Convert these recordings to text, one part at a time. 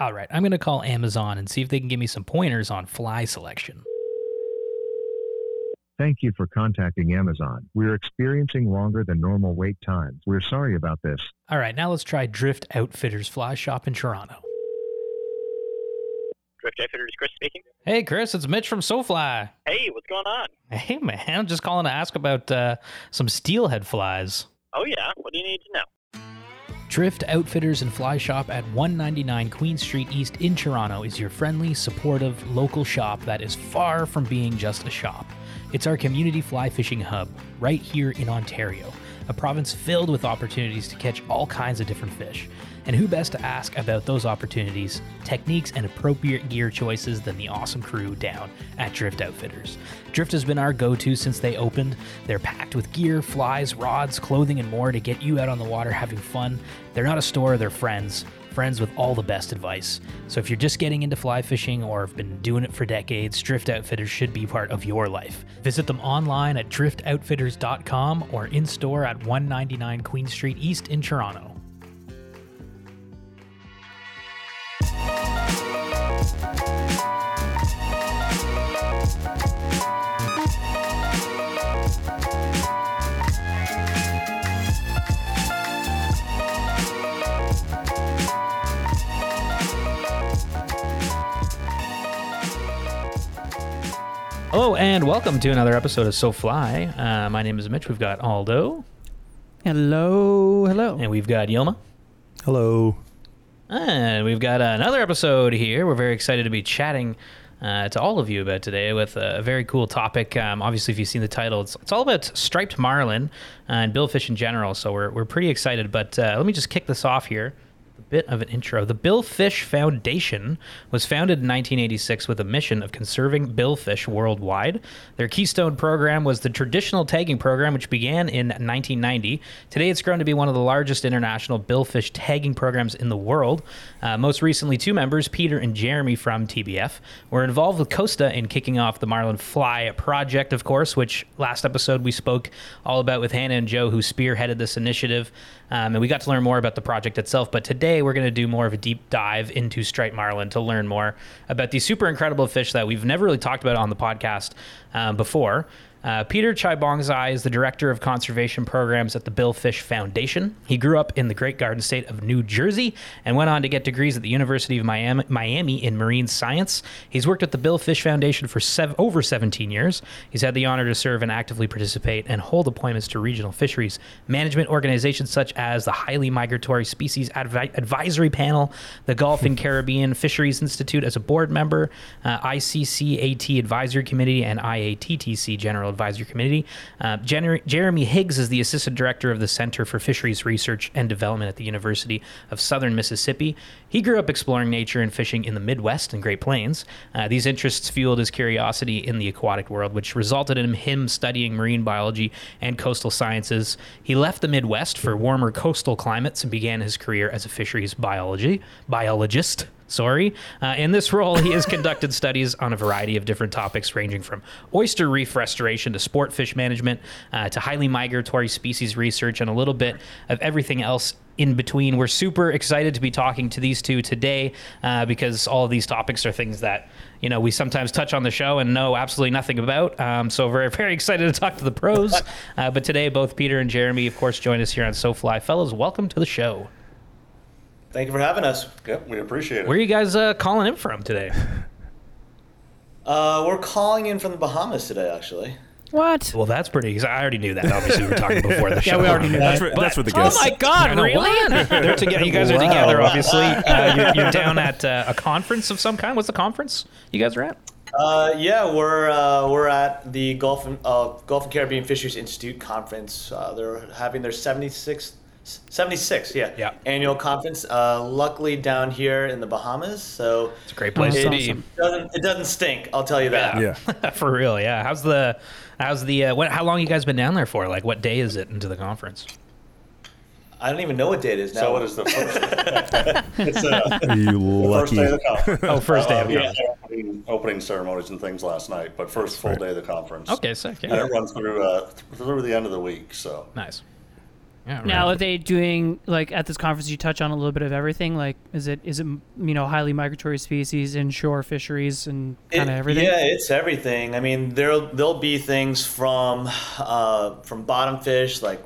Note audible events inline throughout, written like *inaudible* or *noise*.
All right, I'm going to call Amazon and see if they can give me some pointers on fly selection. Thank you for contacting Amazon. We're experiencing longer than normal wait times. We're sorry about this. All right, now let's try Drift Outfitters Fly Shop in Toronto. Drift Outfitters, Chris speaking. Hey, Chris, it's Mitch from SoFly. Hey, what's going on? Hey, man, I'm just calling to ask about uh, some steelhead flies. Oh yeah, what do you need to know? Drift Outfitters and Fly Shop at 199 Queen Street East in Toronto is your friendly, supportive, local shop that is far from being just a shop. It's our community fly fishing hub, right here in Ontario, a province filled with opportunities to catch all kinds of different fish. And who best to ask about those opportunities, techniques, and appropriate gear choices than the awesome crew down at Drift Outfitters? Drift has been our go to since they opened. They're packed with gear, flies, rods, clothing, and more to get you out on the water having fun. They're not a store, they're friends. Friends with all the best advice. So if you're just getting into fly fishing or have been doing it for decades, Drift Outfitters should be part of your life. Visit them online at driftoutfitters.com or in store at 199 Queen Street East in Toronto. Hello and welcome to another episode of So Fly. Uh, my name is Mitch. We've got Aldo Hello, hello. and we've got Yilma. Hello. And we've got another episode here. We're very excited to be chatting uh, to all of you about today with a very cool topic. Um, obviously, if you've seen the title, it's, it's all about striped marlin uh, and billfish in general. So we're, we're pretty excited. But uh, let me just kick this off here. Bit of an intro. The Billfish Foundation was founded in 1986 with a mission of conserving billfish worldwide. Their keystone program was the traditional tagging program, which began in 1990. Today, it's grown to be one of the largest international billfish tagging programs in the world. Uh, most recently, two members, Peter and Jeremy from TBF, were involved with Costa in kicking off the Marlin Fly project, of course, which last episode we spoke all about with Hannah and Joe, who spearheaded this initiative. Um, and we got to learn more about the project itself. But today we're going to do more of a deep dive into striped marlin to learn more about these super incredible fish that we've never really talked about on the podcast um, before. Uh, Peter Chaibongsai is the director of conservation programs at the Billfish Foundation. He grew up in the Great Garden State of New Jersey and went on to get degrees at the University of Miami, Miami in marine science. He's worked at the Billfish Foundation for sev- over 17 years. He's had the honor to serve and actively participate and hold appointments to regional fisheries management organizations such as the Highly Migratory Species Advi- Advisory Panel, the Gulf and *laughs* Caribbean Fisheries Institute as a board member, uh, ICCAT Advisory Committee, and IATTC General Advisory Committee. Uh, Jeremy Higgs is the assistant director of the Center for Fisheries Research and Development at the University of Southern Mississippi. He grew up exploring nature and fishing in the Midwest and Great Plains. Uh, these interests fueled his curiosity in the aquatic world, which resulted in him studying marine biology and coastal sciences. He left the Midwest for warmer coastal climates and began his career as a fisheries biology biologist. Sorry. Uh, in this role, he has conducted studies on a variety of different topics, ranging from oyster reef restoration to sport fish management uh, to highly migratory species research and a little bit of everything else in between. We're super excited to be talking to these two today uh, because all of these topics are things that you know we sometimes touch on the show and know absolutely nothing about. Um, so we're *laughs* very excited to talk to the pros. *laughs* Uh, but today, both Peter and Jeremy, of course, join us here on SoFly. Fellows, welcome to the show. Thank you for having us. Yep, we appreciate it. Where are you guys uh, calling in from today? *laughs* Uh, we're calling in from the Bahamas today, actually. What? Well, that's pretty. Cause I already knew that. Obviously, we were talking before the *laughs* show. Yeah, we already knew that's, that. what, that's what the Oh my God! I Really? *laughs* They're together. You guys are Wow. together, obviously. Uh, you're, you're down at uh, a conference of some kind. What's the conference you guys are at? Uh, yeah, we're uh, we're at the Gulf and uh, Gulf and Caribbean Fisheries Institute conference. Uh, they're having their 76th, 76, yeah, Yeah. annual conference. Uh, luckily, down here in the Bahamas, so It's a great place That's to awesome. it doesn't it doesn't stink. I'll tell you that. Yeah. be. *laughs* For real, yeah. How's the, how's the, uh, what, how long you guys been down there for? Like, what day is it into the conference? I don't even know what day it is now. So it is the *laughs* first. it's uh, Are *laughs* you the first lucky? day of the conference. Oh, first day of Uh, the we conference. had opening, opening ceremonies and things last night, but first full right. day of the conference. Okay, sick. And Yeah. it runs through uh, through the end of the week. So Nice. Yeah, Now, are they doing like at this conference? You touch on a little bit of everything. Like, is it is it you know highly migratory species, inshore fisheries, and kind of everything? Yeah, it's everything. I mean, there'll there'll be things from uh, from bottom fish like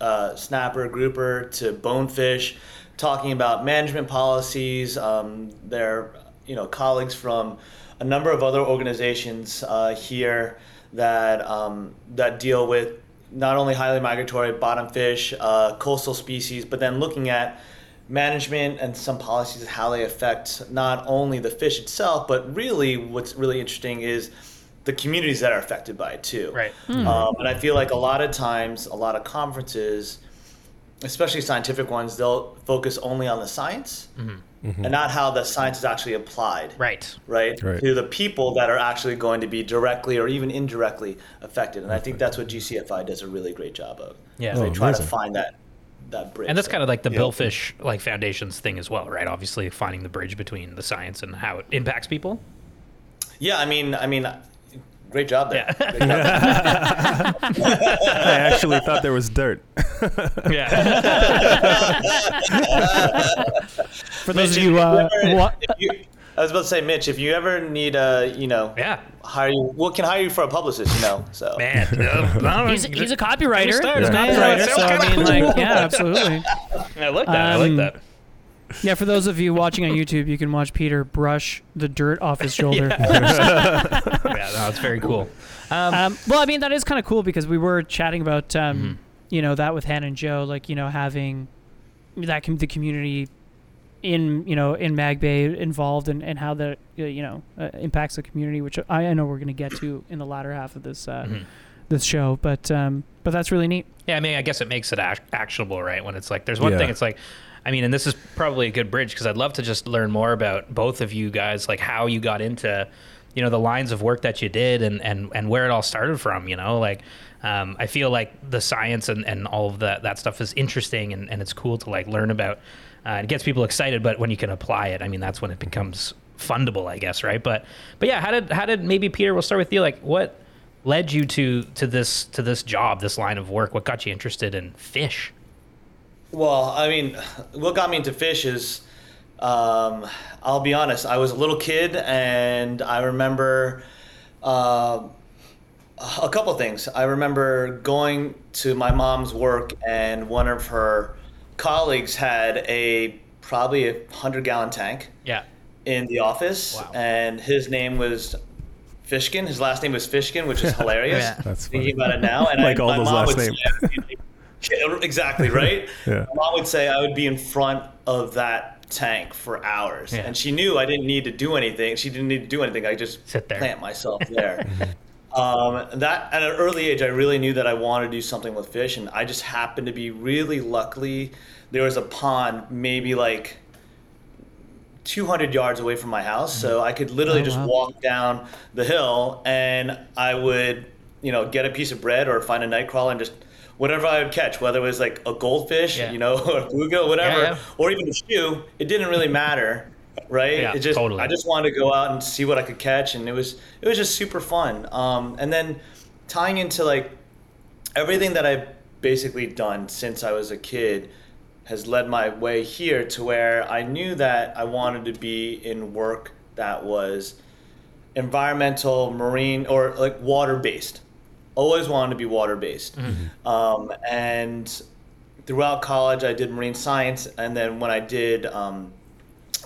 uh, snapper, grouper to bonefish, talking about management policies. Um, their you know colleagues from a number of other organizations uh, here that um, that deal with not only highly migratory bottom fish, uh, coastal species, but then looking at management and some policies how they affect not only the fish itself, but really what's really interesting is the communities that are affected by it too. Right. Um, and I feel like a lot of times, a lot of conferences, especially scientific ones, they'll focus only on the science Mm-hmm. and not how the science is actually applied Right. right, Right. to the people that are actually going to be directly or even indirectly affected. And I think that's what GCFI does a really great job of. Yeah. they Oh, try to find that that bridge. And that's there. kind of like the Yeah. Billfish like Foundation's thing as well, right? Obviously, finding the bridge between the science and how it impacts people. yeah. I mean, I mean, great job there. Yeah. Great job there. I actually thought there was dirt. Yeah. *laughs* For those Mitch, of you, uh, ever- wa- you- I was about to say, Mitch, if you ever need a, you know, yeah. hire you, well, can hire you for a publicist, you know. So Man. uh, *laughs* he's, he's a copywriter. start. He's a copywriter. Yeah. So I mean, like, yeah, *laughs* absolutely. I like that. I like Um, that. Yeah, for those of you watching on YouTube, you can watch Peter brush the dirt off his shoulder. Yeah, no, it's very cool. Um, Um, well, I mean, that is kind of cool because we were chatting about, um, Mm-hmm. you know, that with Hannah and Joe, like, you know, having that com- the community in, you know, in Mag Bay involved and, and how that, uh, you know, uh, impacts the community, which I, I know we're going to get to in the latter half of this, uh, Mhm. this show. But, um, but that's really neat. Yeah, I mean, I guess it makes it ac- actionable, right? When it's like, there's one Yeah. thing, it's like, I mean, and this is probably a good bridge because I'd love to just learn more about both of you guys, like how you got into, you know, the lines of work that you did and, and, and where it all started from, you know, like, um, I feel like the science and, and all of that, that stuff is interesting and, and it's cool to like learn about. Uh, it gets people excited, but when you can apply it, I mean, that's when it becomes fundable, I guess, right? But, but yeah, how did, how did maybe Peter, we'll start with you. Like what led you to, to this, to this job, this line of work? What got you interested in fish? Well, I mean, what got me into fish is, um, I'll be honest, I was a little kid and I remember uh, a couple things. I remember going to my mom's work and one of her colleagues had a probably a 100 gallon tank Yeah. in the office Wow. and his name was Fishkin. His last name was Fishkin, which is *laughs* hilarious. Yeah. That's Thinking about it now, and *laughs* Like I, all my those mom last would names. say I would be- *laughs* Yeah, exactly right. Yeah. My mom would say I would be in front of that tank for hours, Yeah. and she knew I didn't need to do anything. She didn't need to do anything. I just Sit there. plant myself *laughs* there. um, that at an early age, I really knew that I wanted to do something with fish, and I just happened to be really luckily. There was a pond, maybe like 200 yards away from my house, so I could literally Oh, just wow. walk down the hill, and I would, you know, get a piece of bread or find a nightcrawler and just whatever I would catch, whether it was like a goldfish, Yeah. you know, *laughs* or a bluegill, whatever, Yeah, or even a shoe. It didn't really matter, right? Yeah, it just totally. I just wanted to go out and see what I could catch, and it was it was just super fun. Um, and then tying into like everything that I've basically done since I was a kid has led my way here to where I knew that I wanted to be in work that was environmental, marine, or like water based. Always wanted to be water based. Um, and throughout college, I did marine science. And then when I did um,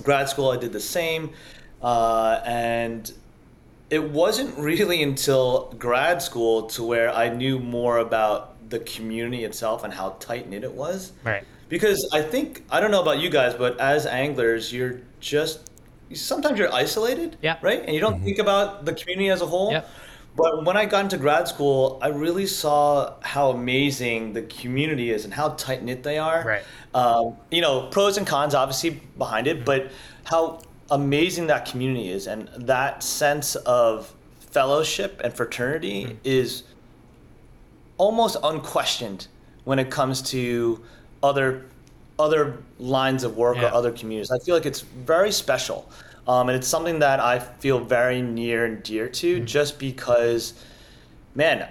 grad school, I did the same. Uh, and it wasn't *laughs* really until grad school to where I knew more about the community itself and how tight knit it was. Right. Because I think I don't know about you guys, but as anglers, you're just sometimes you're isolated, Yeah. right? And you don't think about the community as a whole. Yeah. But when I got into grad school, I really saw how amazing the community is and how tight knit they are. Right. Um, you know, pros and cons obviously behind it, but how amazing that community is and that sense of fellowship and fraternity is almost unquestioned when it comes to other other lines of work Yeah. or other communities. I feel like it's very special, um, and it's something that I feel very near and dear to, just because, man,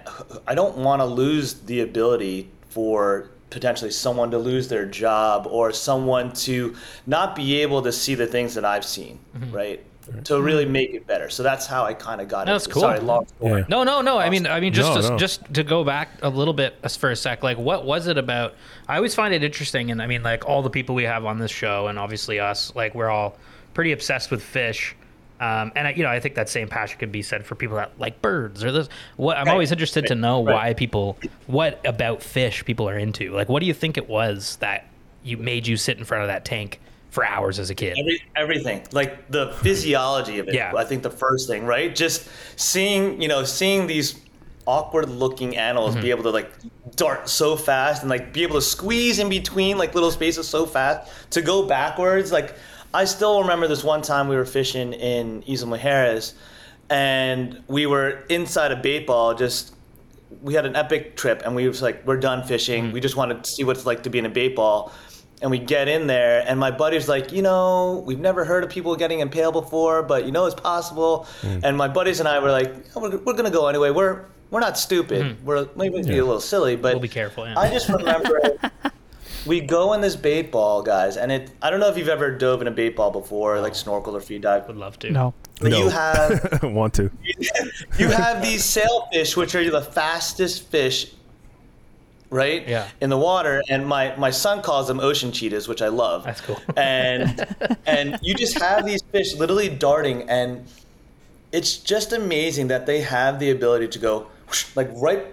I don't want to lose the ability for potentially someone to lose their job or someone to not be able to see the things that I've seen, right? To really make it better. So that's how I kind of got Mm-hmm. That's it. cool. Sorry, long story. Yeah. No, no, no. I mean, I mean, just No, to, no. just to go back a little bit for a sec. Like, what was it about? I always find it interesting, and I mean, like all the people we have on this show, and obviously us, like we're all pretty obsessed with fish. Um, and I, you know, I think that same passion could be said for people that like birds or this. What I'm Right, always interested to know right. why people, what about fish people are into. Like, what do you think it was that you made you sit in front of that tank for hours as a kid? Every, everything like the physiology of it Yeah. i think the first thing right just seeing you know seeing these awkward looking animals Mm-hmm. be able to like dart so fast and like be able to squeeze in between like little spaces so fast to go backwards like i still remember this one time we were fishing in isla mujeres and we were inside a bait ball just we had an epic trip and we was like we're done fishing. Mm-hmm. We just wanted to see what it's like to be in a bait ball and we get in there and my buddy's like you know we've never heard of people getting impaled before but you know it's possible. Mm. And my buddies and i were like "Oh, we're, we're gonna go anyway. We're we're not stupid. Mm-hmm. We're maybe be a little silly but We'll be careful. Yeah. i just remember *laughs* we go in this bait ball guys and it i don't know if you've ever dove in a bait ball before like snorkeled or free dive would love to. No. but No. you have *laughs* Want to? *laughs* you have these sailfish, which are the fastest fish, right? Yeah. In the water, and my my son calls them ocean cheetahs, which I love. That's cool. And *laughs* and you just have these fish literally darting, and it's just amazing that they have the ability to go whoosh, like right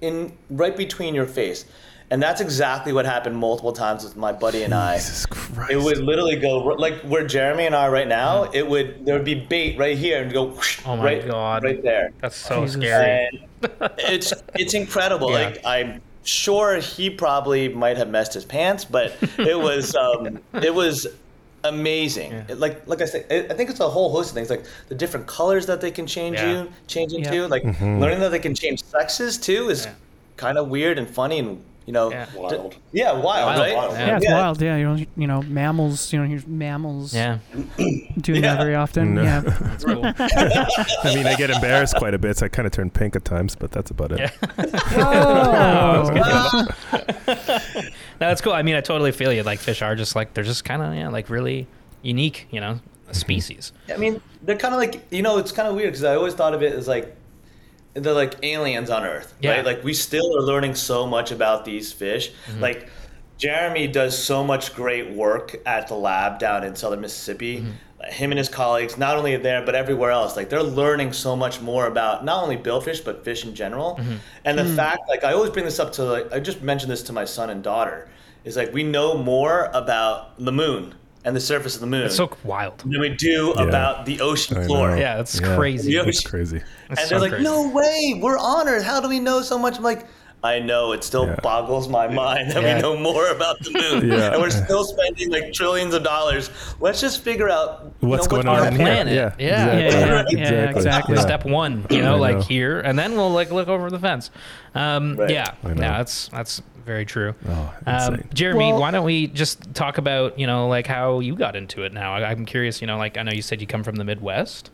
in right between your face. And that's exactly what happened multiple times with my buddy and I. Jesus Christ. It would literally go like where Jeremy and I are right now. It would there would be bait right here and go whoosh, Oh my right, God. right there. That's so Jesus. scary. And *laughs* it's it's incredible. Yeah. Like I'm sure he probably might have messed his pants, but it was *laughs* um, it was amazing. It- like like I said, it, I think it's a whole host of things. Like the different colors that they can change Yeah. you change into. Yeah. Like learning that they can change sexes too is Yeah. kind of weird and funny and you know Yeah. d- Wild. yeah wild, Wild, right wild. Yeah, it's Yeah. wild. Yeah, you know, you know, mammals. You know, here's mammals. Yeah. *clears throat* Doing that very often. No. Yeah. *laughs* That's cool. I mean, I get embarrassed quite a bit, so I kind of turn pink at times, but that's about it. Yeah. *laughs* Oh. *laughs* no, that's cool. I mean, I totally feel you. Like fish are just like they're just kind of yeah, like really unique. You know, mm-hmm. species. I mean, they're kind of like you know, it's kind of weird because I always thought of it as like they're like aliens on Earth, Yeah. right? Like we still are learning so much about these fish. Mm-hmm. Like Jeremy does so much great work at the lab down in southern Mississippi. Mm-hmm. Him and his colleagues, not only there but everywhere else, like they're learning so much more about not only billfish but fish in general. Mm-hmm. And the fact, like I always bring this up to, like I just mentioned this to my son and daughter, is like we know more about the moon and the surface of the moon It's so wild. than we do Yeah. about the ocean floor. Yeah, that's Yeah. crazy. Yeah. It's crazy. That's And so they're like, crazy. no way, we're honored. How do we know so much? I'm like, I know, it still Yeah. boggles my mind that Yeah. we know more about the moon. *laughs* Yeah. And we're still spending like trillions of dollars. Let's just figure out you What's know, going what's on our in planet. here? Yeah. Yeah, exactly. yeah, yeah, yeah, exactly. Yeah. Step one, you know, like know. here, and then we'll like look over the fence. Um, Right. Yeah, I yeah, that's that's very true. Oh, Um. Jeremy, Well- why don't we just talk about you know like how you got into it now? I, I'm curious. You know, like I know you said you come from the Midwest.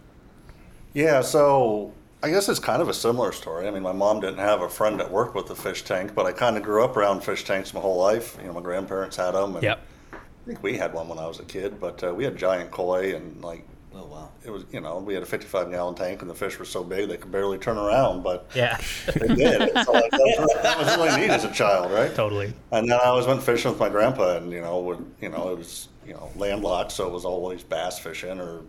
Yeah, so I guess it's kind of a similar story. I mean, my mom didn't have a friend that worked with the fish tank, but I kind of grew up around fish tanks my whole life. You know, my grandparents had them. And Yep. I think we had one when I was a kid, but uh, we had giant koi and like Oh wow. it was, you know, we had a 55 gallon tank and the fish were so big they could barely turn around, but Yeah, *laughs* they did. so like, that, was, that was really neat as a child, right? totally. And then I always went fishing with my grandpa, and you know, would you know, it was you know landlocked, so it was always bass fishing or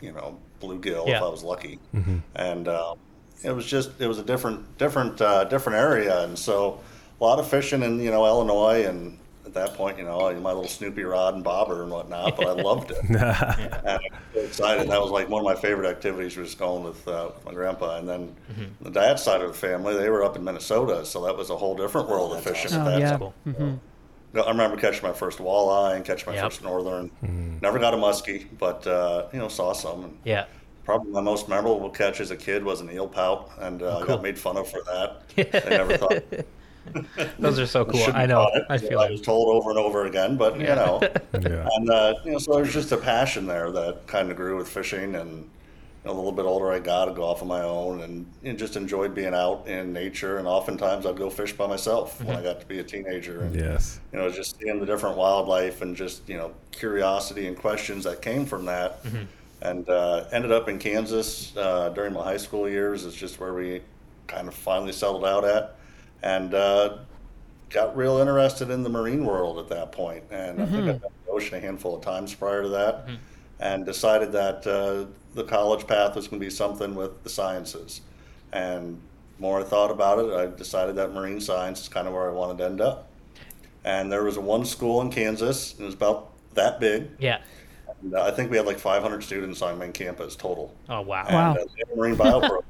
you know bluegill Yeah. if I was lucky. And um, it was just it was a different different uh, different area, and so a lot of fishing in you know Illinois, and at that point, you know, my little Snoopy rod and bobber and whatnot, but I *laughs* loved it. *laughs* And I was so excited. That was like one of my favorite activities was going with, uh, with my grandpa. And then the dad side of the family, they were up in Minnesota, so that was a whole different world of fishing at Oh that yeah. cool. hmm I remember catching my first walleye and catching my Yep. first northern. Never got a muskie, but uh, you know saw some. And Yeah, probably my most memorable catch as a kid was an eel pout, and uh, I cool. got made fun of for that. *laughs* I never thought. *laughs* those are so cool. shouldn't I know. it. I feel like I was told over and over again, but you know, *laughs* Yeah. and uh, you know, so there's just a passion there that kind of grew with fishing, and you know, a little bit older I got, I'd go off on my own and, and just enjoyed being out in nature. And oftentimes I'd go fish by myself when I got to be a teenager. And, Yes. you know, just seeing the different wildlife and just, you know, curiosity and questions that came from that. And uh, ended up in Kansas uh, during my high school years. It's just where we kind of finally settled out at. And uh, got real interested in the marine world at that point. And I think I've been in the ocean a handful of times prior to that. And decided that uh, the college path was going to be something with the sciences. And more I thought about it, I decided that marine science is kind of where I wanted to end up. And there was a one school in Kansas, and it was about that big. Yeah. And uh, I think we had like 500 students on main campus total. Oh wow. And, Wow. uh, a marine bio program.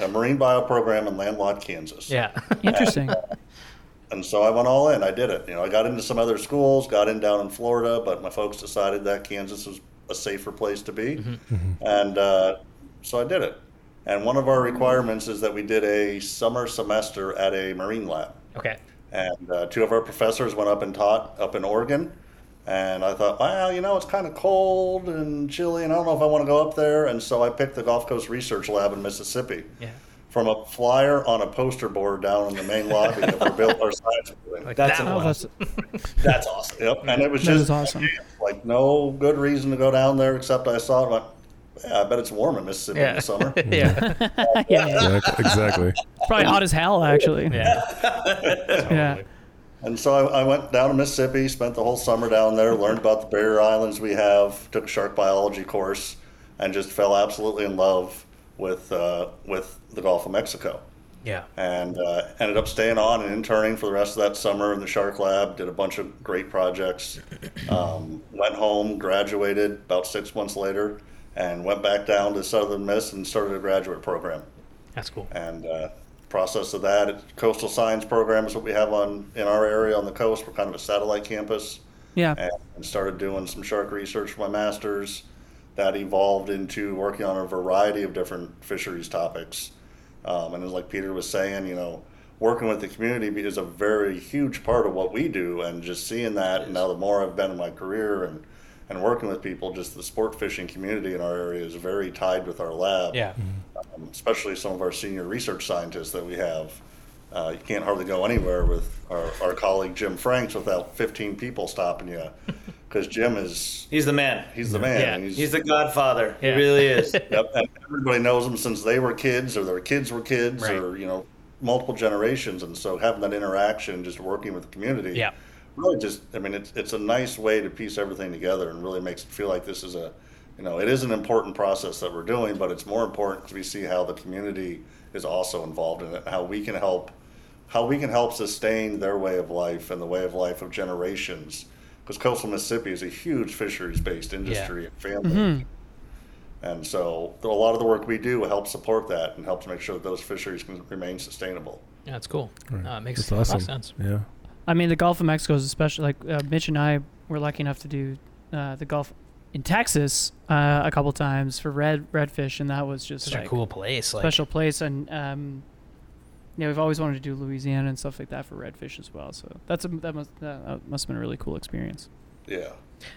A marine bio program in landlocked Kansas. Yeah. *laughs* Interesting. And so I went all in. I did it. You know, I got into some other schools, got in down in Florida, but my folks decided that Kansas was a safer place to be, and uh, so I did it. And one of our requirements is that we did a summer semester at a marine lab. okay. And uh, two of our professors went up and taught up in Oregon. And I thought, well, you know, it's kind of cold and chilly, and I don't know if I want to go up there. And so I picked the Gulf Coast Research Lab in Mississippi Yeah. From a flyer on a poster board down in the main lobby of our, built, our science building. Like That's that an one. that's That's awesome. Yep. And it was That just awesome. like no good reason to go down there except I saw it. and Went, yeah, I bet it's warm in Mississippi in the summer. *laughs* yeah. yeah, *laughs* yeah. Exactly. exactly. It's probably hot as hell, actually. Yeah. Yeah. And so I, I went down to Mississippi, spent the whole summer down there, learned about the barrier islands we have, took a shark biology course, and just fell absolutely in love with uh, with the Gulf of Mexico. Yeah. and uh, ended up staying on and interning for the rest of that summer in the Shark Lab. Did a bunch of great projects. Um, went home, graduated about six months later, and went back down to Southern Miss and started a graduate program. That's cool. And uh, process of that, coastal science program is what we have on in our area on the coast. We're kind of a satellite campus Yeah. and started doing some shark research for my master's. That evolved into working on a variety of different fisheries topics. Um, and as like Peter was saying, you know, working with the community is a very huge part of what we do. And just seeing that, and now the more I've been in my career and, and working with people, just the sport fishing community in our area is very tied with our lab Yeah. um, especially some of our senior research scientists that we have. Uh, you can't hardly go anywhere with our, our colleague Jim Franks without 15 people stopping you, *laughs* because Jim is He's the man. he's the man. Yeah. he's, He's the godfather. Yeah. He really is. *laughs* yep, and everybody knows him since they were kids, or their kids were kids, Right. or you know, multiple generations. And so having that interaction, just working with the community, Yeah. really just I mean it's it's a nice way to piece everything together and really makes it feel like this is a you know it is an important process that we're doing but it's more important because we see how the community is also involved in it and how we can help how we can help sustain their way of life and the way of life of generations because coastal mississippi is a huge fisheries based industry and family and so a lot of the work we do helps support that and helps make sure that those fisheries can remain sustainable Yeah, that's cool. Uh, it makes That's a lot awesome. of sense. Yeah. I mean, the Gulf of Mexico is especially like uh, Mitch and I were lucky enough to do uh, the Gulf in Texas uh, a couple times for red redfish, and that was just Such like a cool place. Like, special place. And um, yeah, we've always wanted to do Louisiana and stuff like that for redfish as well. So that's a that must that must have been a really cool experience. yeah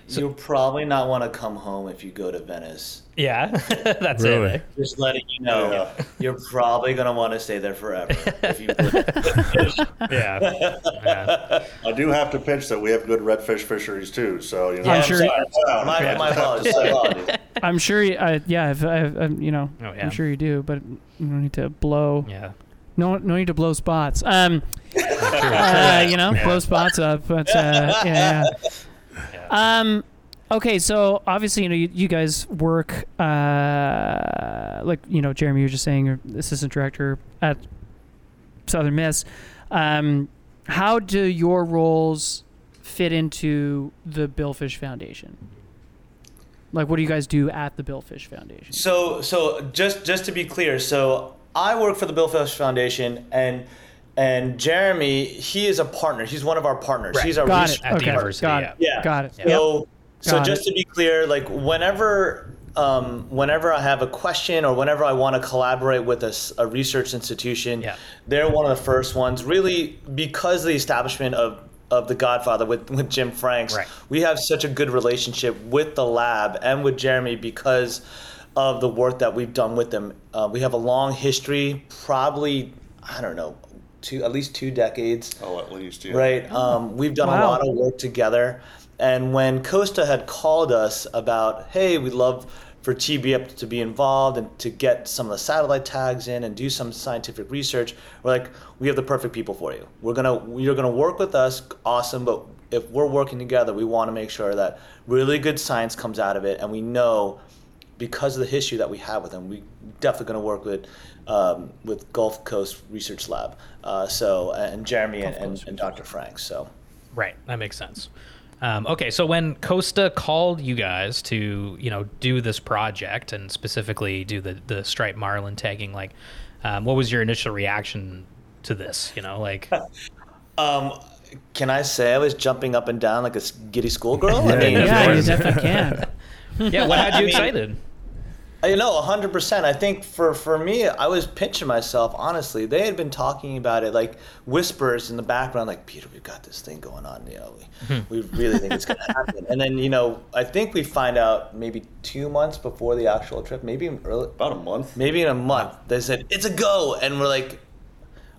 You'll probably not want to come home if you go to Venice. Yeah, *laughs* that's Really? it. Just letting you know, Yeah. you're probably gonna want to stay there forever. if you *laughs* Yeah. yeah. *laughs* I do have to pinch that we have good redfish fisheries too. So you know, I'm sure- Sorry. my, my apologies. My apologies. I'm sure. You, I, yeah, if, I, um, you know, Oh, yeah. I'm sure you do, but you don't need to blow. Yeah. No, no need to blow spots. Um, uh, you know, blow spots up. But uh, yeah, *laughs* yeah. Um, okay, so obviously, you know, you, you guys work, uh, like you know, Jeremy, you were just saying, assistant director at Southern Miss. Um, how do your roles fit into the Billfish Foundation? Like, what do you guys do at the Billfish Foundation? So, so just just to be clear, so I work for the Billfish Foundation, and and Jeremy, he is a partner. He's one of our partners. Right. He's our Got research it. At the Okay. university, Got yeah. it. Yeah. Got it. So, so Got just it. to be clear, like whenever, um, whenever I have a question or whenever I want to collaborate with a research institution, Yeah. they're one of the first ones. Really, because of the establishment of of the Godfather with with Jim Franks, Right. we have such a good relationship with the lab and with Jeremy because of the work that we've done with them. Uh, we have a long history, probably I don't know, two at least two decades. Oh, at least yeah. Right. Um, we've done a lot of work together. And when Costa had called us about, hey, we'd love for TBF to be involved and to get some of the satellite tags in and do some scientific research, we're like, we have the perfect people for you. We're gonna, you're gonna work with us, awesome. But if we're working together, we want to make sure that really good science comes out of it, and we know because of the history that we have with them, we definitely going to work with um, with Gulf Coast Research Lab. Uh, so and Jeremy and, and, and Dr. Frank. So Right, that makes sense. Um, okay, so when Costa called you guys to, you know, do this project and specifically do the the striped marlin tagging, like, um, what was your initial reaction to this? You know, like, *laughs* um, can I say I was jumping up and down like a giddy schoolgirl? I *laughs* Yeah, mean, yeah. Yeah, you definitely can. *laughs* yeah, what had you I mean- excited? You know, hundred percent. I think for for me, I was pinching myself. Honestly, they had been talking about it like whispers in the background, like Peter, we've got this thing going on. You know, we, we really think it's going *laughs* to happen. And then you know, I think we find out maybe two months before the actual trip, maybe early, About a month. maybe in a month. They said it's a go, and we're like,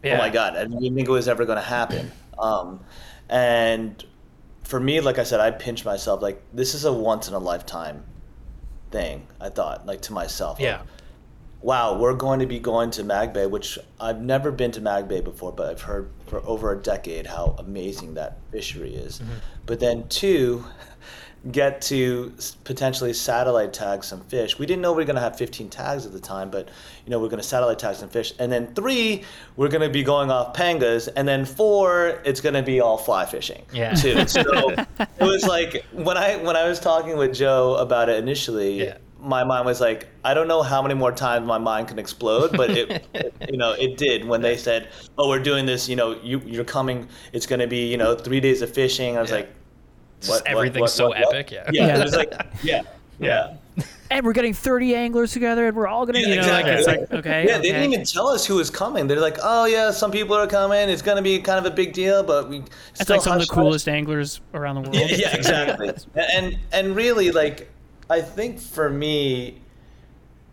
Yeah. oh my god, I didn't think it was ever going to happen. Um, and for me, like I said, I pinched myself. Like this is a once in a lifetime thing. I thought, like to myself, like, Yeah, wow, we're going to be going to Mag Bay, which I've never been to Mag Bay before, but I've heard for over a decade how amazing that fishery is. Mm-hmm. But then two, get to potentially satellite tag some fish. We didn't know we were going to have 15 tags at the time, but you know we're going to satellite tag some fish. And then three, we're going to be going off pangas, and then four, it's going to be all fly fishing. Yeah. Too. *laughs* So it was like when I when I was talking with Joe about it initially Yeah. my mind was like, I don't know how many more times my mind can explode, but it, it you know, it did when they said, "Oh, we're doing this. You know, you you're coming. It's going to be you know three days of fishing." I was Yeah. like, what, what, everything's what, so what, what? epic. Yeah, Yeah, Yeah. it like, yeah, *laughs* yeah. and we're getting 30 anglers together, and we're all gonna, Yeah, you know, like it's like okay, Yeah, they didn't even tell us who was coming. They're like, "Oh yeah, some people are coming. It's going to be kind of a big deal, but we." It's still like some of the hush, hush." coolest anglers around the world. Yeah, *laughs* yeah, exactly. and and really, like, I think for me,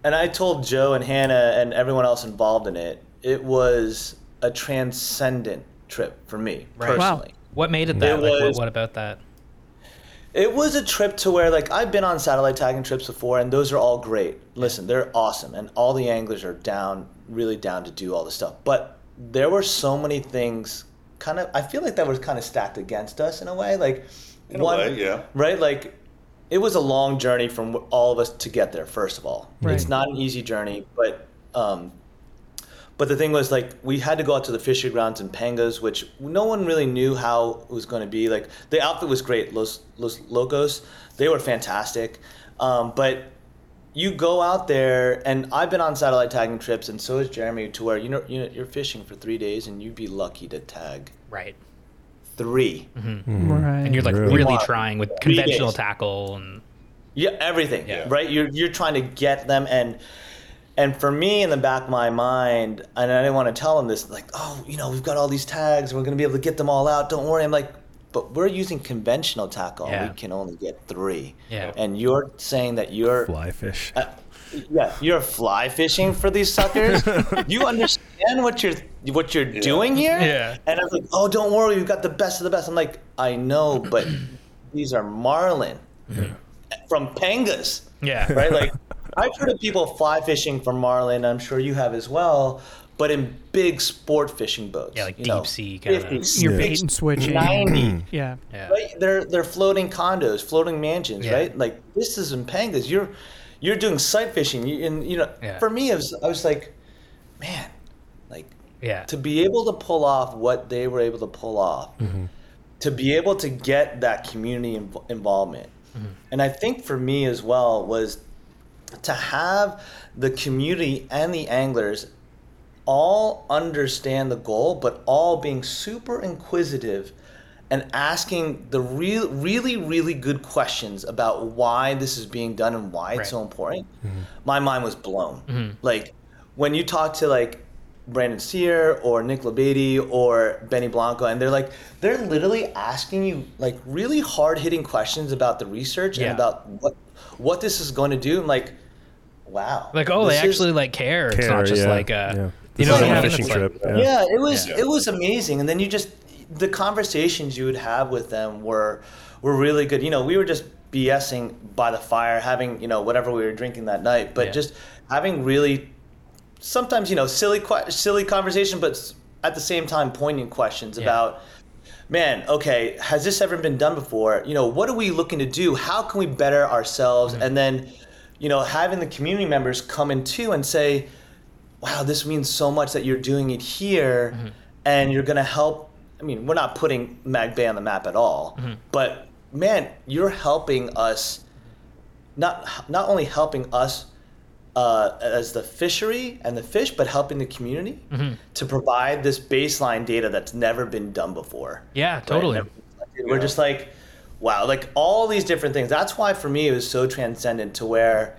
and I told Joe and Hannah and everyone else involved in it, it was a transcendent trip for me Right. Wow. personally. What made it that? It like, what, was- what about that? It was a trip to where, like, I've been on satellite tagging trips before, and those are all great. Listen, they're awesome, and all the anglers are down, really down to do all this stuff. But there were so many things, kind of. I feel like that was kind of stacked against us in a way. Like, In a way, yeah. right? Like, it was a long journey from all of us to get there. First of all, Right. it's not an easy journey, but um, but the thing was like we had to go out to the fishery grounds in Pangas, which no one really knew how it was going to be. Like the outfit was great, Los Los Locos, they were fantastic, um, but you go out there, and I've been on satellite tagging trips, and so is Jeremy, to where you know, you know you're fishing for three days, and you'd be lucky to tag Right, three. Right. and you're like Really? really trying with conventional days. tackle and Yeah, everything. Yeah. Right. You're you're trying to get them and and for me in the back of my mind, and I didn't want to tell them this, like, oh, you know, we've got all these tags, we're gonna be able to get them all out. Don't worry. I'm like, but we're using conventional tackle, Yeah. we can only get three. Yeah. And you're saying that you're Fly fish. uh, yeah, you're fly fishing for these suckers. *laughs* you understand what you're what you're doing here? Yeah. And I'm like, oh, don't worry, we've got the best of the best. I'm like, I know, but these are marlin from Pangas, yeah, right? Like, I've heard of people fly fishing for marlin. I'm sure you have as well, but in big sport fishing boats. Yeah, like you deep know, sea kinda- You're Yeah. bait and switching. 90. Yeah. *clears throat* yeah. Right? They're they're floating condos, floating mansions, Yeah. right? Like this is in Pangas. You're you're doing sight fishing. You, and you know, Yeah. for me, it was, I was like, man, like yeah. to be able to pull off what they were able to pull off, mm-hmm. to be able to get that community inv- involvement, mm-hmm. and I think for me as well was to have the community and the anglers all understand the goal, but all being super inquisitive and asking the real, really, really good questions about why this is being done and why Right. it's so important. Mm-hmm. My mind was blown. Mm-hmm. Like when you talk to like Brandon Sear or Nick Labady or Benny Blanco, and they're like, they're literally asking you like really hard hitting questions about the research Yeah. and about what what this is going to do. I'm like, wow. Like, oh, they this is- actually like care. it's Care, not just yeah, like a, yeah. you know what I like a mean? fishing like- trip. yeah, it was Yeah. it was amazing and then you just the conversations you would have with them were were really good you know we were just bsing by the fire having you know whatever we were drinking that night but Yeah. just having really sometimes you know silly silly conversation but at the same time poignant questions Yeah. about man okay has this ever been done before you know what are we looking to do how can we better ourselves mm-hmm. and then you know having the community members come in too and say wow, this means so much that you're doing it here mm-hmm. and you're going to help. I mean, we're not putting Mag Bay on the map at all, mm-hmm. but man, you're helping us, not, not only helping us uh, as the fishery and the fish, but helping the community mm-hmm. to provide this baseline data that's never been done before. Yeah, totally. Right? We're just like, wow, like all these different things. That's why for me it was so transcendent to where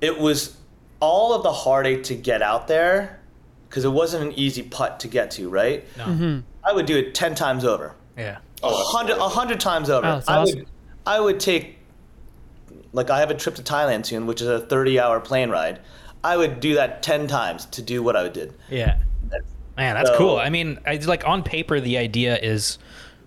it was all of the heartache to get out there because it wasn't an easy putt to get to, right? No. Mm-hmm. I would do it 10 times over. Yeah. Oh, a hundred, a hundred times over. Oh, I awesome. would, I would take, like, I have a trip to Thailand soon, which is a 30 hour plane ride. I would do that 10 times to do what I did. Yeah. Man, that's So- cool. I mean, I like on paper the idea is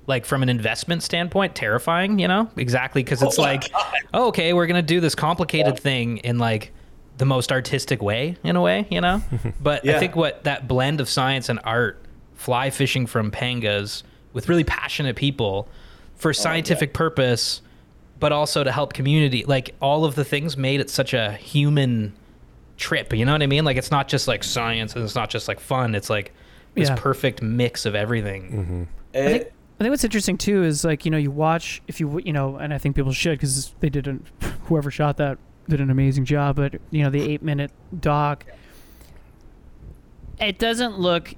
like from an investment standpoint terrifying, you know? Exactly cuz it's Oh like God. *laughs* oh, okay, we're going to do this complicated thing in like the most artistic way in a way, you know? *laughs* But I think what that blend of science and art, fly fishing from pangas with really passionate people Oh, for scientific purpose but also to help community, like all of the things made it such a human trip. You know what I mean? Like it's not just like science and it's not just like fun. It's like this Yeah. perfect mix of everything. Mm-hmm. I think, It- I think what's interesting too is like you know you watch if you you know and I think people should because they did an, whoever shot that did an amazing job but you know the eight minute doc it doesn't look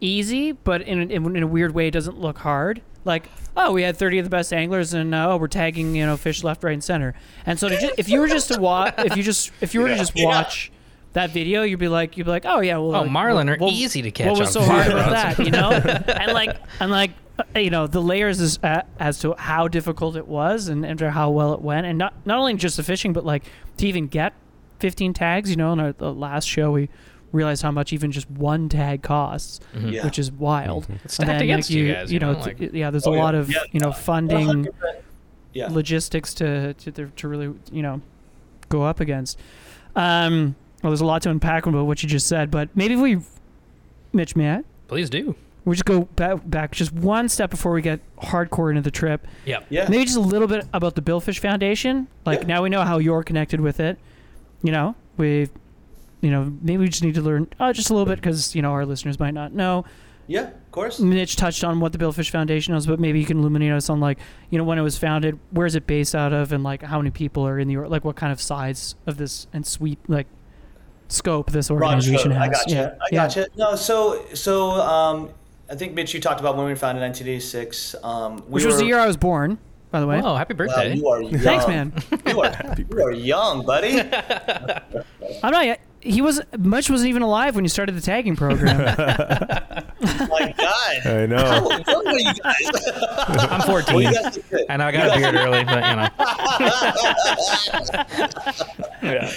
easy but in, a- in, in a weird way it doesn't look hard like oh we had 30 of the best anglers and uh, oh we're tagging you know fish left right and center and so to ju- if you were just to watch if you just if you were to just Yeah. watch that video you'd be like you'd be like oh yeah well Oh, like, marlin are what- easy to catch. what was so hard about that, you know? *laughs* and like, and like, you know, the layers is uh, as to how difficult it was and, and how well it went, and not not only just the fishing, but like to even get 15 tags. You know, in our the last show we realized how much even just one tag costs, Yeah. which is wild. It's stacked against you guys, you know, know, t- like- yeah, there's Oh, a yeah. lot of Yeah. you know funding Yeah. logistics to to, to to really you know go up against. Um, well, there's a lot to unpack about what you just said, but maybe if we, Mitch, may I? Please do. We just go back, back just one step before we get hardcore into the trip. Yep. Yeah. Maybe just a little bit about the Billfish Foundation. Like Yeah. now we know how you're connected with it. You know, we, you know, maybe we just need to learn uh, just a little bit because you know our listeners might not know. Yeah, of course. Mitch touched on what the Billfish Foundation is, but maybe you can illuminate us on like you know when it was founded, where is it based out of, and like how many people are in the or like what kind of size of this and sweep like scope this organization stroke. has. I got you. Yeah, I got you. No, so so um, I think Mitch, you talked about when we were founded in 1986. Um, we Which was the year I was born, by the way. Oh, happy Wow, birthday. you are *laughs* young. Thanks, man. You are, you are young, buddy. *laughs* I'm not. yet- He was Mitch wasn't even alive when you started the tagging program. *laughs* My God. I know. How young are you guys? I'm Well, 14. you guys are and I got a beard early, but you know. yeah.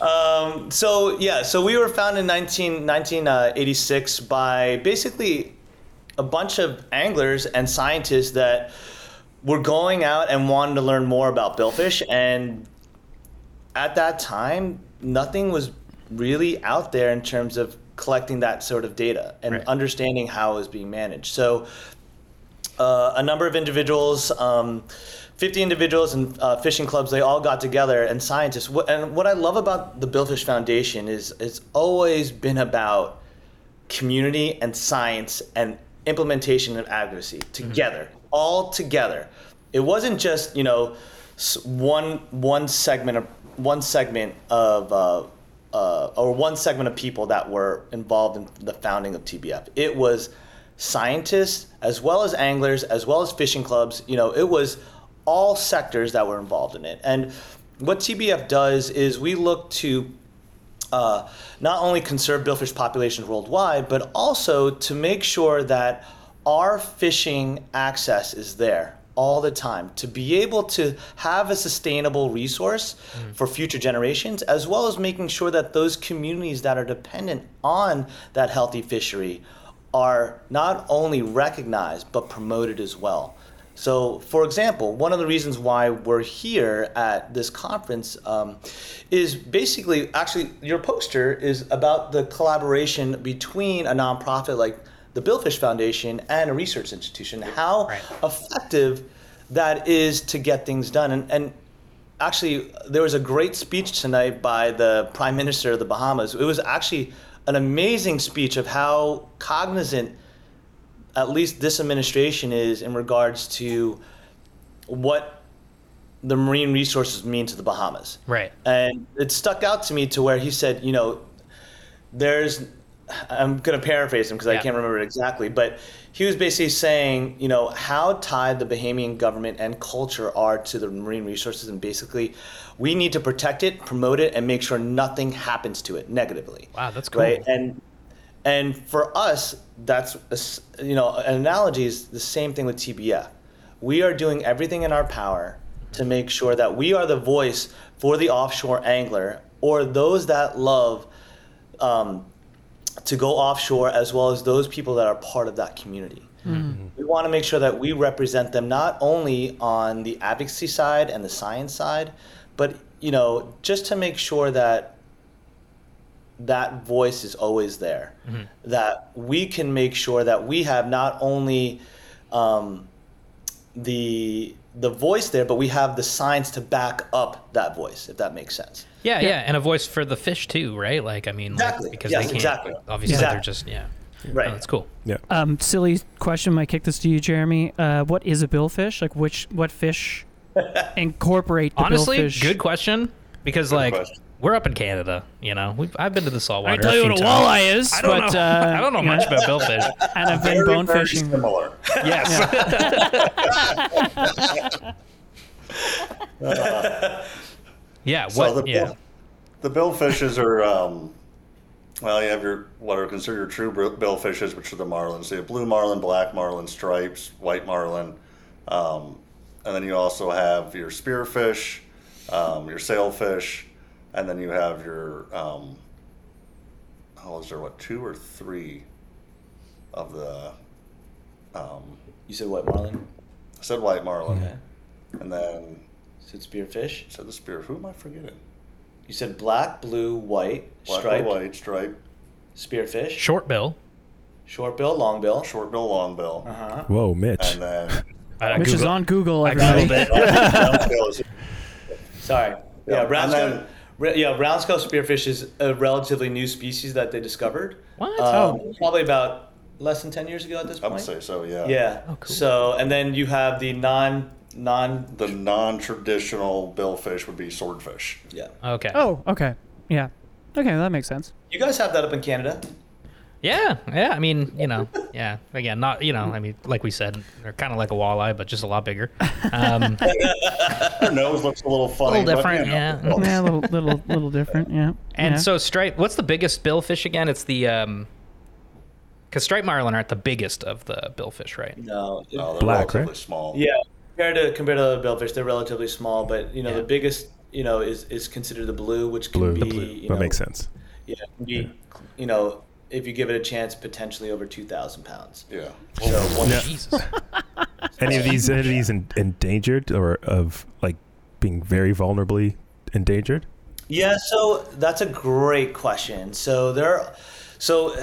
Um, so yeah, so we were founded in 19, 1986 by basically a bunch of anglers and scientists that were going out and wanted to learn more about billfish. And at that time, nothing was really out there in terms of collecting that sort of data and Right. understanding how it was being managed. So uh, a number of individuals, um, 50 individuals and uh, fishing clubs, they all got together and scientists. And what I love about the Billfish Foundation is it's always been about community and science and implementation and advocacy together, all together. It wasn't just you know one one segment of one segment of uh, uh, or one segment of people that were involved in the founding of TBF. It was scientists as well as anglers as well as fishing clubs. You know, it was all sectors that were involved in it. And what TBF does is we look to uh, not only conserve billfish populations worldwide, but also to make sure that our fishing access is there all the time to be able to have a sustainable resource for future generations, as well as making sure that those communities that are dependent on that healthy fishery are not only recognized but promoted as well. So, for example, one of the reasons why we're here at this conference um, is basically actually your poster is about the collaboration between a nonprofit like the Billfish Foundation and a research institution, how Right. effective that is to get things done. And, and actually, there was a great speech tonight by the Prime Minister of the Bahamas. It was actually an amazing speech of how cognizant at least this administration is in regards to what the marine resources mean to the Bahamas. Right. And it stuck out to me to where he said, you know, there's, I'm going to paraphrase him because I can't remember it exactly, but he was basically saying, you know, how tied the Bahamian government and culture are to the marine resources. And basically, we need to protect it, promote it, and make sure nothing happens to it negatively. Wow, that's cool. Right. And, and for us, that's, you know, an analogy is the same thing with TBF. We are doing everything in our power to make sure that we are the voice for the offshore angler or those that love um, to go offshore, as well as those people that are part of that community. We want to make sure that we represent them not only on the advocacy side and the science side, but you know, just to make sure that that voice is always there. That we can make sure that we have not only um, the the voice there, but we have the science to back up that voice, if that makes sense. Yeah, yeah, and a voice for the fish too, right? Like, I mean, like, Exactly. because Yes, they can't. exactly. Obviously, Exactly. they're just yeah. Right. Oh, that's cool. Yeah. Um, silly question. Might kick this to you, Jeremy. Uh, what is a billfish? Like, which what fish *laughs* incorporate the Honestly, billfish? good question. Because like question. We're up in Canada, you know. We've, I've been to the saltwater. I tell you a what a times. walleye is, I don't but know. uh, I don't know you much about billfish. *laughs* *laughs* And I've been Very, bone very fishing. similar. *laughs* Yes. yeah. So What? the yeah. bill, the billfishes are um, well, you have your what are considered your true billfishes, which are the marlins. So you have blue marlin, black marlin, stripes, white marlin, um, and then you also have your spearfish, um, your sailfish, and then you have your um, oh, is there what two or three of the um, You said white marlin. I said white marlin, Okay. and then You said spearfish. I said the spear. Who am I forgetting? You said black, blue, white, Black, striped, white, stripe, spearfish, Short bill. short bill, long bill. short bill, long bill, Uh-huh. Whoa, Mitch. and then *laughs* I Which is on Google. I Everybody. googled it. *laughs* Round Sorry. Yeah, Yeah, and brown then- scale. ra- Yeah, roundscale spearfish is a relatively new species that they discovered. What? Um, Oh. Probably about less than ten years ago at this point. I would say so. Yeah. Yeah. Oh, cool. So, and then you have the non non. The non-traditional billfish would be swordfish. Yeah. Okay. Oh, okay. Yeah. Okay, that makes sense. You guys have that up in Canada. Yeah, yeah. I mean, you know, yeah. Again, not you know. I mean, like we said, they're kind of like a walleye, but just a lot bigger. Um, *laughs* Their nose looks a little funny. A little but, different, you know, yeah. well, *laughs* Yeah, a little, little, little different. Yeah. and yeah. so stripe. What's the biggest billfish again? It's the um, because striped marlin aren't the biggest of the billfish, right? No. no, they're Black, relatively right? small. Yeah. Compared to compared to other billfish, they're relatively small, but you know Yeah. the biggest you know is is considered the blue, which can Blue. be The blue. you That know, makes sense. Yeah, can be you know if you give it a chance, potentially over two thousand pounds. Yeah. So oh, one, Yeah. Jesus. *laughs* Any of these any of these en- endangered or of like being very vulnerably endangered? Yeah, so that's a great question. So there, so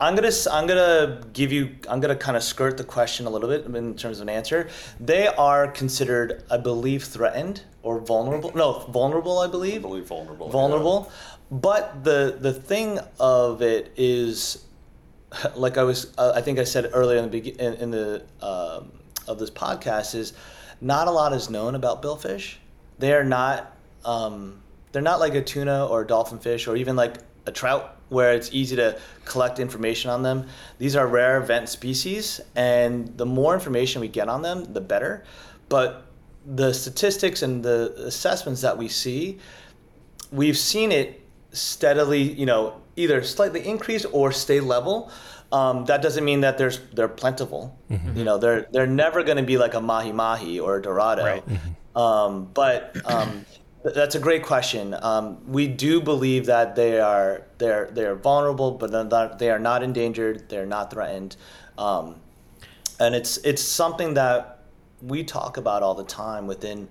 I'm gonna I'm gonna give you I'm gonna kind of skirt the question a little bit in terms of an answer. They are considered, I believe, threatened or vulnerable. No, vulnerable, I I believe. believe vulnerable. yeah. But the the thing of it is, *laughs* like I was uh, I think I said earlier in the in, in the um, of this podcast is, not a lot is known about billfish. They are not um, they're not like a tuna or a dolphin fish or even like a trout where it's easy to collect information on them. These are rare event species, and the more information we get on them, the better. But the statistics and the assessments that we see, we've seen it steadily, you know, either slightly increase or stay level. Um, that doesn't mean that there's they're plentiful. Mm-hmm. You know, they're they're never going to be like a mahi mahi or a dorado. Right. Um, but um, th- that's a great question. Um, we do believe that they are they're they're vulnerable, but they're not, they are not endangered. They're not threatened, um, and it's it's something that we talk about all the time within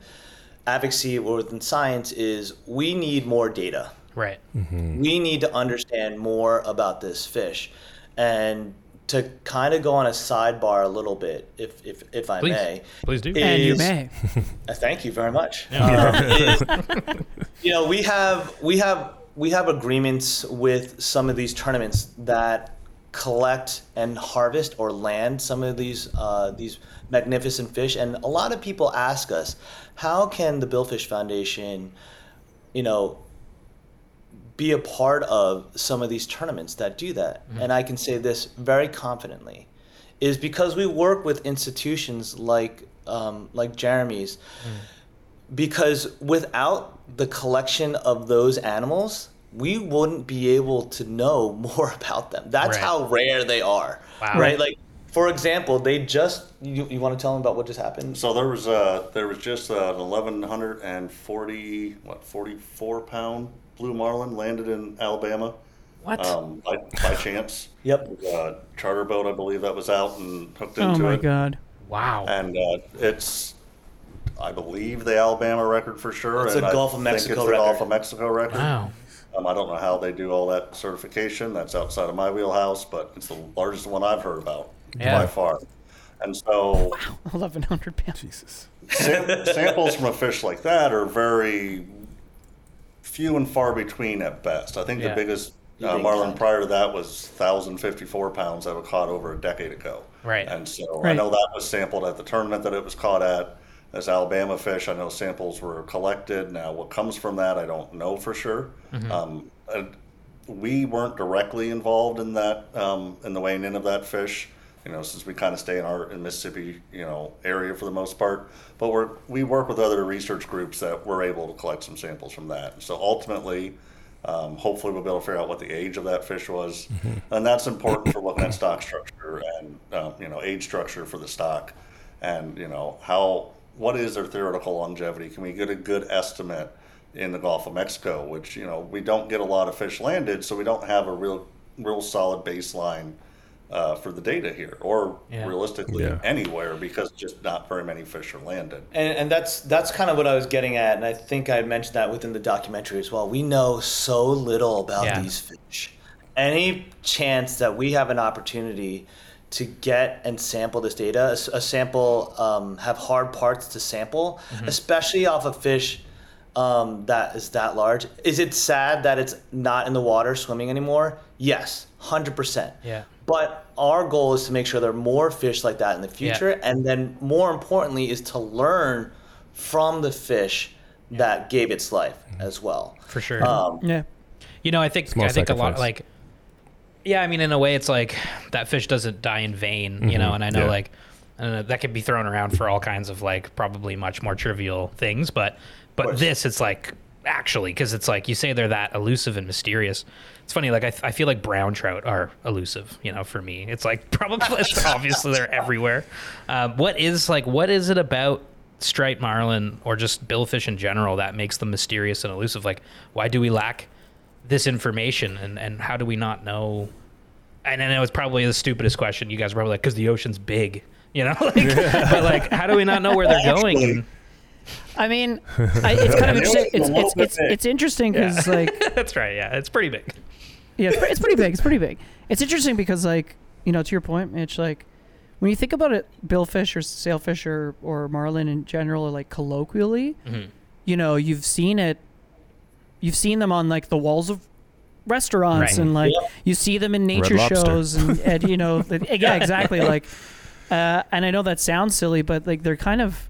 advocacy or within science. Is we need more data Right. we need to understand more about this fish and to kind of go on a sidebar a little bit if if, if i Please. may Please do. It- and you may. *laughs* uh, thank you very much Um, is- you know we have we have we have agreements with some of these tournaments that collect and harvest or land some of these uh, these magnificent fish and a lot of people ask us how can the billfish foundation you know be a part of some of these tournaments that do that. And I can say this very confidently, is because we work with institutions like um, like Jeremy's. Because without the collection of those animals, we wouldn't be able to know *laughs* more about them. That's Right. how rare they are. Wow. Right? Like, for example, they just. You, you want to tell them about what just happened? So there was uh, there was just uh, an 1140 what 44 pound blue marlin landed in Alabama What? um, by, by chance. Yep. Uh, charter boat, I believe that was out and hooked Oh into it. Oh my it. god. wow. And uh, it's, I believe, the Alabama record for sure. It's and a I Gulf of Mexico it's the Gulf record. of Mexico record. wow. Um, I don't know how they do all that certification. That's outside of my wheelhouse, but it's the largest one I've heard about Yeah. by far. And so wow, 1100 pounds. Jesus. sam- samples from a fish like that are very few and far between at best. I think Yeah. the biggest uh, marlin so? prior to that was 1,054 pounds that were caught over a decade ago. Right. And so I know that was sampled at the tournament that it was caught at as Alabama fish. I know samples were collected. Now, what comes from that, I don't know for sure. Mm-hmm. Um, we weren't directly involved in that, um, in the weighing in of that fish. You know, since we kind of stay in our in Mississippi, you know, area for the most part. But we're we work with other research groups that were able to collect some samples from that. So ultimately, um, hopefully, we'll be able to figure out what the age of that fish was, and that's important for looking at stock structure and um, you know age structure for the stock, and you know how what is their theoretical longevity? Can we get a good estimate in the Gulf of Mexico? Which you know we don't get a lot of fish landed, so we don't have a real real solid baseline. Uh, for the data here, or Yeah. realistically Yeah. anywhere, because just not very many fish are landed. And, and that's that's kind of what I was getting at, and I think I mentioned that within the documentary as well. We know so little about Yeah. these fish. Any chance that we have an opportunity to get and sample this data, A sample um, have hard parts to sample, especially off a fish um, that is that large. Is it sad that it's not in the water swimming anymore? Yes, hundred percent. Yeah. But our goal is to make sure there are more fish like that in the Yeah. future, and then more importantly is to learn from the fish that gave its life as well. For sure. Um, Yeah. You know, I think Small I think a lot like yeah, I mean in a way it's like that fish doesn't die in vain, you know, and I know Yeah. like I don't know, that could be thrown around for all kinds of like probably much more trivial things, but but this it's like actually because it's like you say they're that elusive and mysterious. It's funny, like I, I feel like brown trout are elusive, you know, for me. It's like *laughs* probably it's obviously they're everywhere. Um, what is like what is it about striped marlin or just billfish in general that makes them mysterious and elusive? Like why do we lack this information and, and how do we not know and I know it's probably the stupidest question you guys are probably like because the ocean's big you know *laughs* like, but like how do we not know where they're going and I mean, I, it's kind of *laughs* interesting. It's it's it's, it's interesting because like *laughs* that's right yeah it's pretty big yeah, it's, it's pretty big. It's pretty big. It's interesting because like you know to your point, Mitch. Like when you think about it, billfish or sailfish or or marlin in general, or like colloquially, Mhm. you know, you've seen it. You've seen them on like the walls of restaurants Right. and like Yeah. you see them in nature shows and, *laughs* and you know yeah exactly like uh, and I know that sounds silly but like they're kind of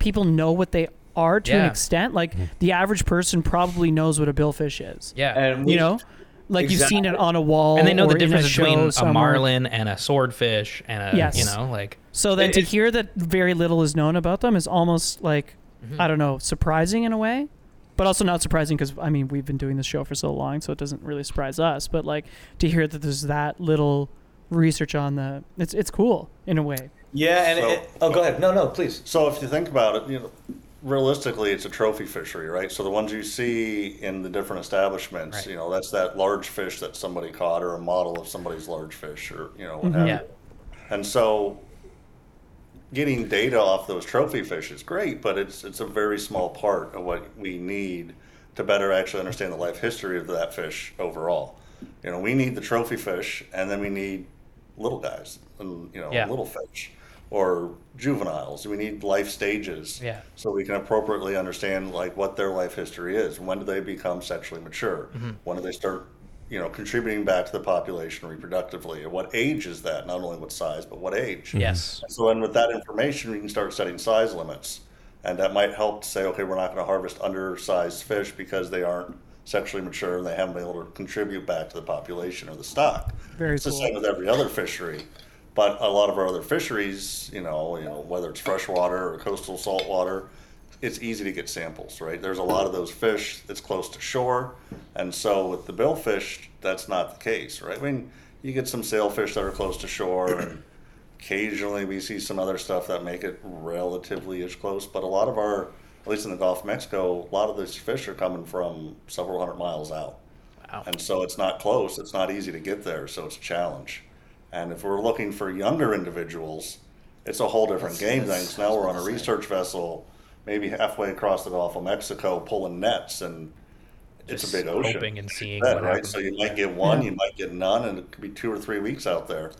people know what they are to an extent like the average person probably knows what a billfish is yeah and we, you know like you've seen it on a wall and they know the or in a difference show between a somewhere. marlin and a swordfish and a Yes. you know like so then It- to hear that very little is known about them is almost like Mm-hmm. I don't know surprising in a way but also not surprising because I mean we've been doing this show for so long so it doesn't really surprise us but like to hear that there's that little research on the. It's it's cool in a way. Yeah, and So- it, oh, go ahead. No, no, please. So if you think about it, you know, realistically, it's a trophy fishery, right? So the ones you see in the different establishments, Right. you know, that's that large fish that somebody caught or a model of somebody's large fish or, you know, what Mhm. have Yeah. you. And so getting data off those trophy fish is great, but it's it's a very small part of what we need to better actually understand the life history of that fish overall. You know, we need the trophy fish, and then we need little guys, and you know, Yeah. little fish or juveniles. We need life stages, Yeah. so we can appropriately understand like what their life history is. When do they become sexually mature? Mm-hmm. When do they start, you know, contributing back to the population reproductively? At what age is that? Not only what size, but what age? Yes. So then with that information, we can start setting size limits. And that might help to say, okay, we're not going to harvest undersized fish because they aren't sexually mature and they haven't been able to contribute back to the population or the stock. Very it's the same with every other fishery. But a lot of our other fisheries, you know, you know, whether it's freshwater or coastal saltwater, it's easy to get samples, right? There's a lot of those fish that's close to shore, and so with the billfish, that's not the case, right? I mean, you get some sailfish that are close to shore, and occasionally we see some other stuff that make it relatively as close. But a lot of our, at least in the Gulf of Mexico, a lot of these fish are coming from several hundred miles out. Wow. And so it's not close. It's not easy to get there. So it's a challenge. And if we're looking for younger individuals, it's a whole different That's- game. that's- now we're on a that's what I was research vessel, maybe halfway across the Gulf of Mexico, pulling nets, and it's a big ocean. hoping and seeing Yeah, what right. happens. So you might get one, you might get none, and it could be two or three weeks out there.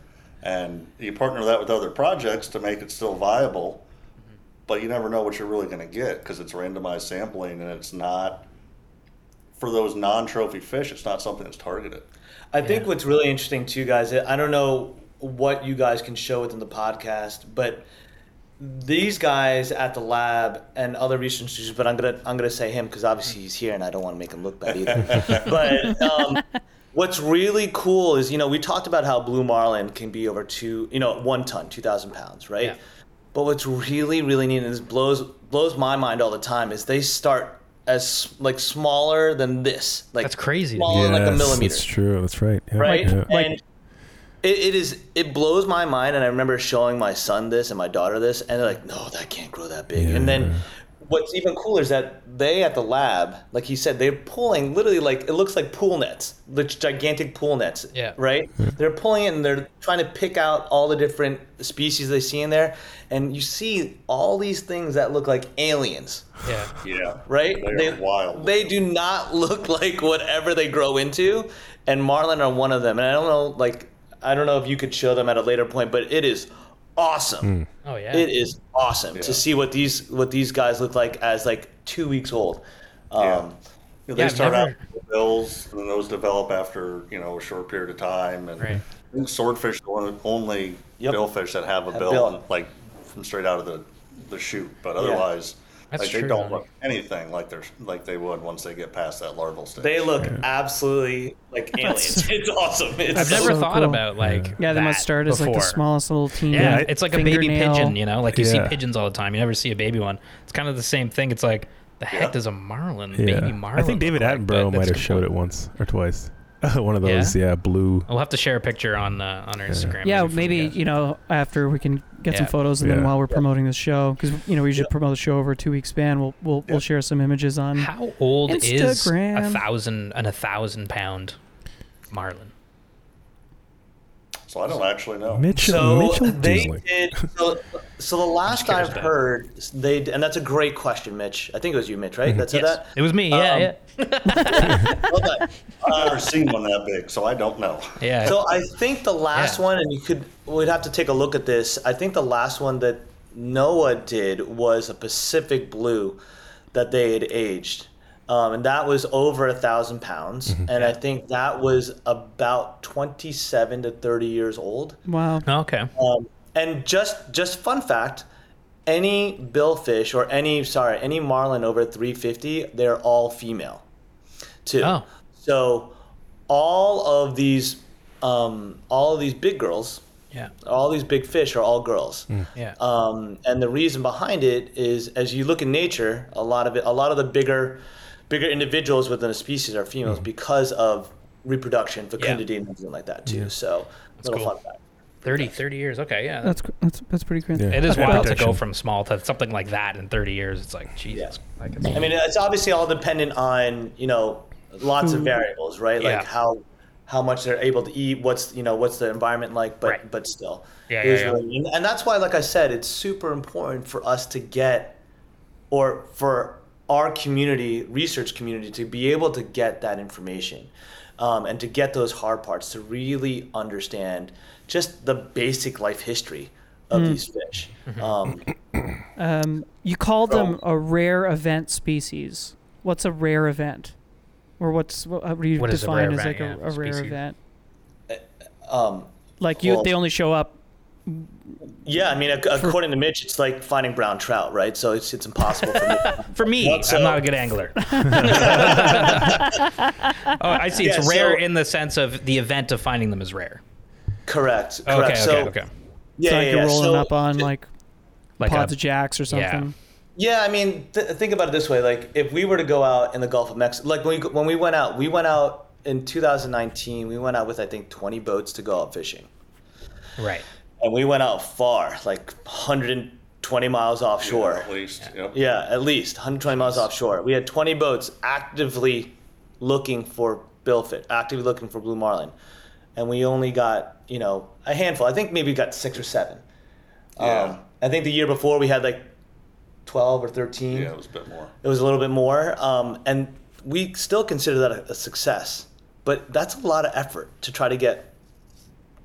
And you partner that with other projects to make it still viable, but you never know what you're really going to get because it's randomized sampling and it's not for those non-trophy fish. It's not something that's targeted. I think what's really interesting too, guys. I don't know what you guys can show within the podcast, but these guys at the lab and other researchers, but I'm gonna I'm gonna say him because obviously he's here and I don't want to make him look bad either. *laughs* but um, what's really cool is you know we talked about how blue marlin can be over two you know one ton, two thousand pounds, right? Yeah. But what's really really neat and this blows blows my mind all the time is they start as like smaller than this, like That's crazy. smaller than like a millimeter That's true. That's right. Yeah. right? Yeah. And it, it is it blows my mind. And I remember showing my son this and my daughter this, and they're like, "No, that can't grow that big." And then what's even cooler is that they at the lab, like he said, they're pulling literally like it looks like pool nets, the gigantic pool nets. Yeah. Right. They're pulling it and they're trying to pick out all the different species they see in there, and you see all these things that look like aliens Yeah. Yeah. right? They are wild. They do not look like whatever they grow into, and marlin are one of them. And I don't know, like, I don't know if you could show them at a later point, but it is awesome. Oh yeah. It is awesome Yeah. to see what these what these guys look like as like two weeks old. Um, Yeah. You know, they I've start never- out with bills, and then those develop after you know a short period of time. And Right. I think swordfish are the only Yep. billfish that have a Have bill, bill. like from straight out of the the chute. But otherwise, That's like true, they don't man. look anything like they're like they would once they get past that larval stage. They look absolutely like aliens. *laughs* it's awesome. It's I've never so thought cool. about like Yeah, they must that start as like the smallest little teeny. Yeah, it's like a baby pigeon, you know, like you see pigeons all the time. You never see a baby one. It's kind of the same thing. It's like the heck Yeah. does a marlin, Yeah. baby marlin? I think David look like? Attenborough might have showed it once or twice. *laughs* One of those, yeah, blue. We'll have to share a picture on uh, on our Instagram. Yeah, for you maybe you know after we can get some photos, and then while we're promoting the show, because you know we should promote the show over a two week span. We'll we'll, we'll share some images on. How old is a thousand and a thousand pound marlin? So I don't actually know. Mitchell, So Mitchell they Disling. did. So, so the last I've about heard, they and that's a great question, Mitch. I think it was you, Mitch, right? That said Yes, that. it was me. Yeah, Um, yeah, Well. *laughs* I've never seen one that big, so I don't know. yeah. So I think the last Yeah. one, and you could, we'd have to take a look at this. I think the last one that NOAA did was a Pacific Blue that they had aged. Um, and that was over a thousand pounds, and I think that was about twenty-seven to thirty years old. Wow. okay. Um, and just just fun fact, any billfish or any sorry any marlin over 350, they're all female, too. Oh. So all of these um, all of these big girls, Yeah, all these big fish are all girls. yeah. Um, and the reason behind it is, as you look in nature, a lot of it, a lot of the bigger, bigger individuals within a species are females mm. because of reproduction, fecundity, and everything like that too. So, little cool. fun fact. 30, 30 years. Okay, yeah. That's that's that's pretty crazy. Yeah. it is wild to go from small to something like that in 30 years. It's like, Jesus. Like I mean, it's obviously all dependent on you know lots of variables, right? Like Yeah. how how much they're able to eat, what's you know what's the environment like, but Right. but still, Yeah, yeah, was yeah. really- and, and that's why, like I said, it's super important for us to get, or for our community, research community, to be able to get that information, um, and to get those hard parts to really understand just the basic life history of these fish. Mm-hmm. Um, *clears throat* Um, you called them a rare event species. What's a rare event? Or what's what, how do you What is a rare define as event, like a, yeah, a rare species? event? um, Like you, Well- they only show up. Yeah, I mean, ac- according to Mitch, it's like finding brown trout, right? So it's it's impossible for me. *laughs* For me, Well, so- I'm not a good angler. *laughs* oh, I see. It's Yeah, rare so- in the sense of the event of finding them is rare. correct. Correct. Okay, so, okay, okay. Yeah, it's like yeah, you're yeah. rolling So- up on like Like pods a, of jacks or yeah. something. Yeah, I mean, th- think about it this way: like, if we were to go out in the Gulf of Mexico, like when we when we went out, we went out in 2019. We went out with I think 20 boats to go out fishing, right. And we went out far, like 120 miles offshore. At least. Yep. Yeah, at least 120 miles offshore. We had 20 boats actively looking for billfish, actively looking for blue marlin, and we only got you know a handful. I think maybe we got six or seven. Yeah. Um, I think the year before we had like 12 or 13. Yeah, it was a bit more. It was a little bit more, um, and we still consider that a, a success. But that's a lot of effort to try to get,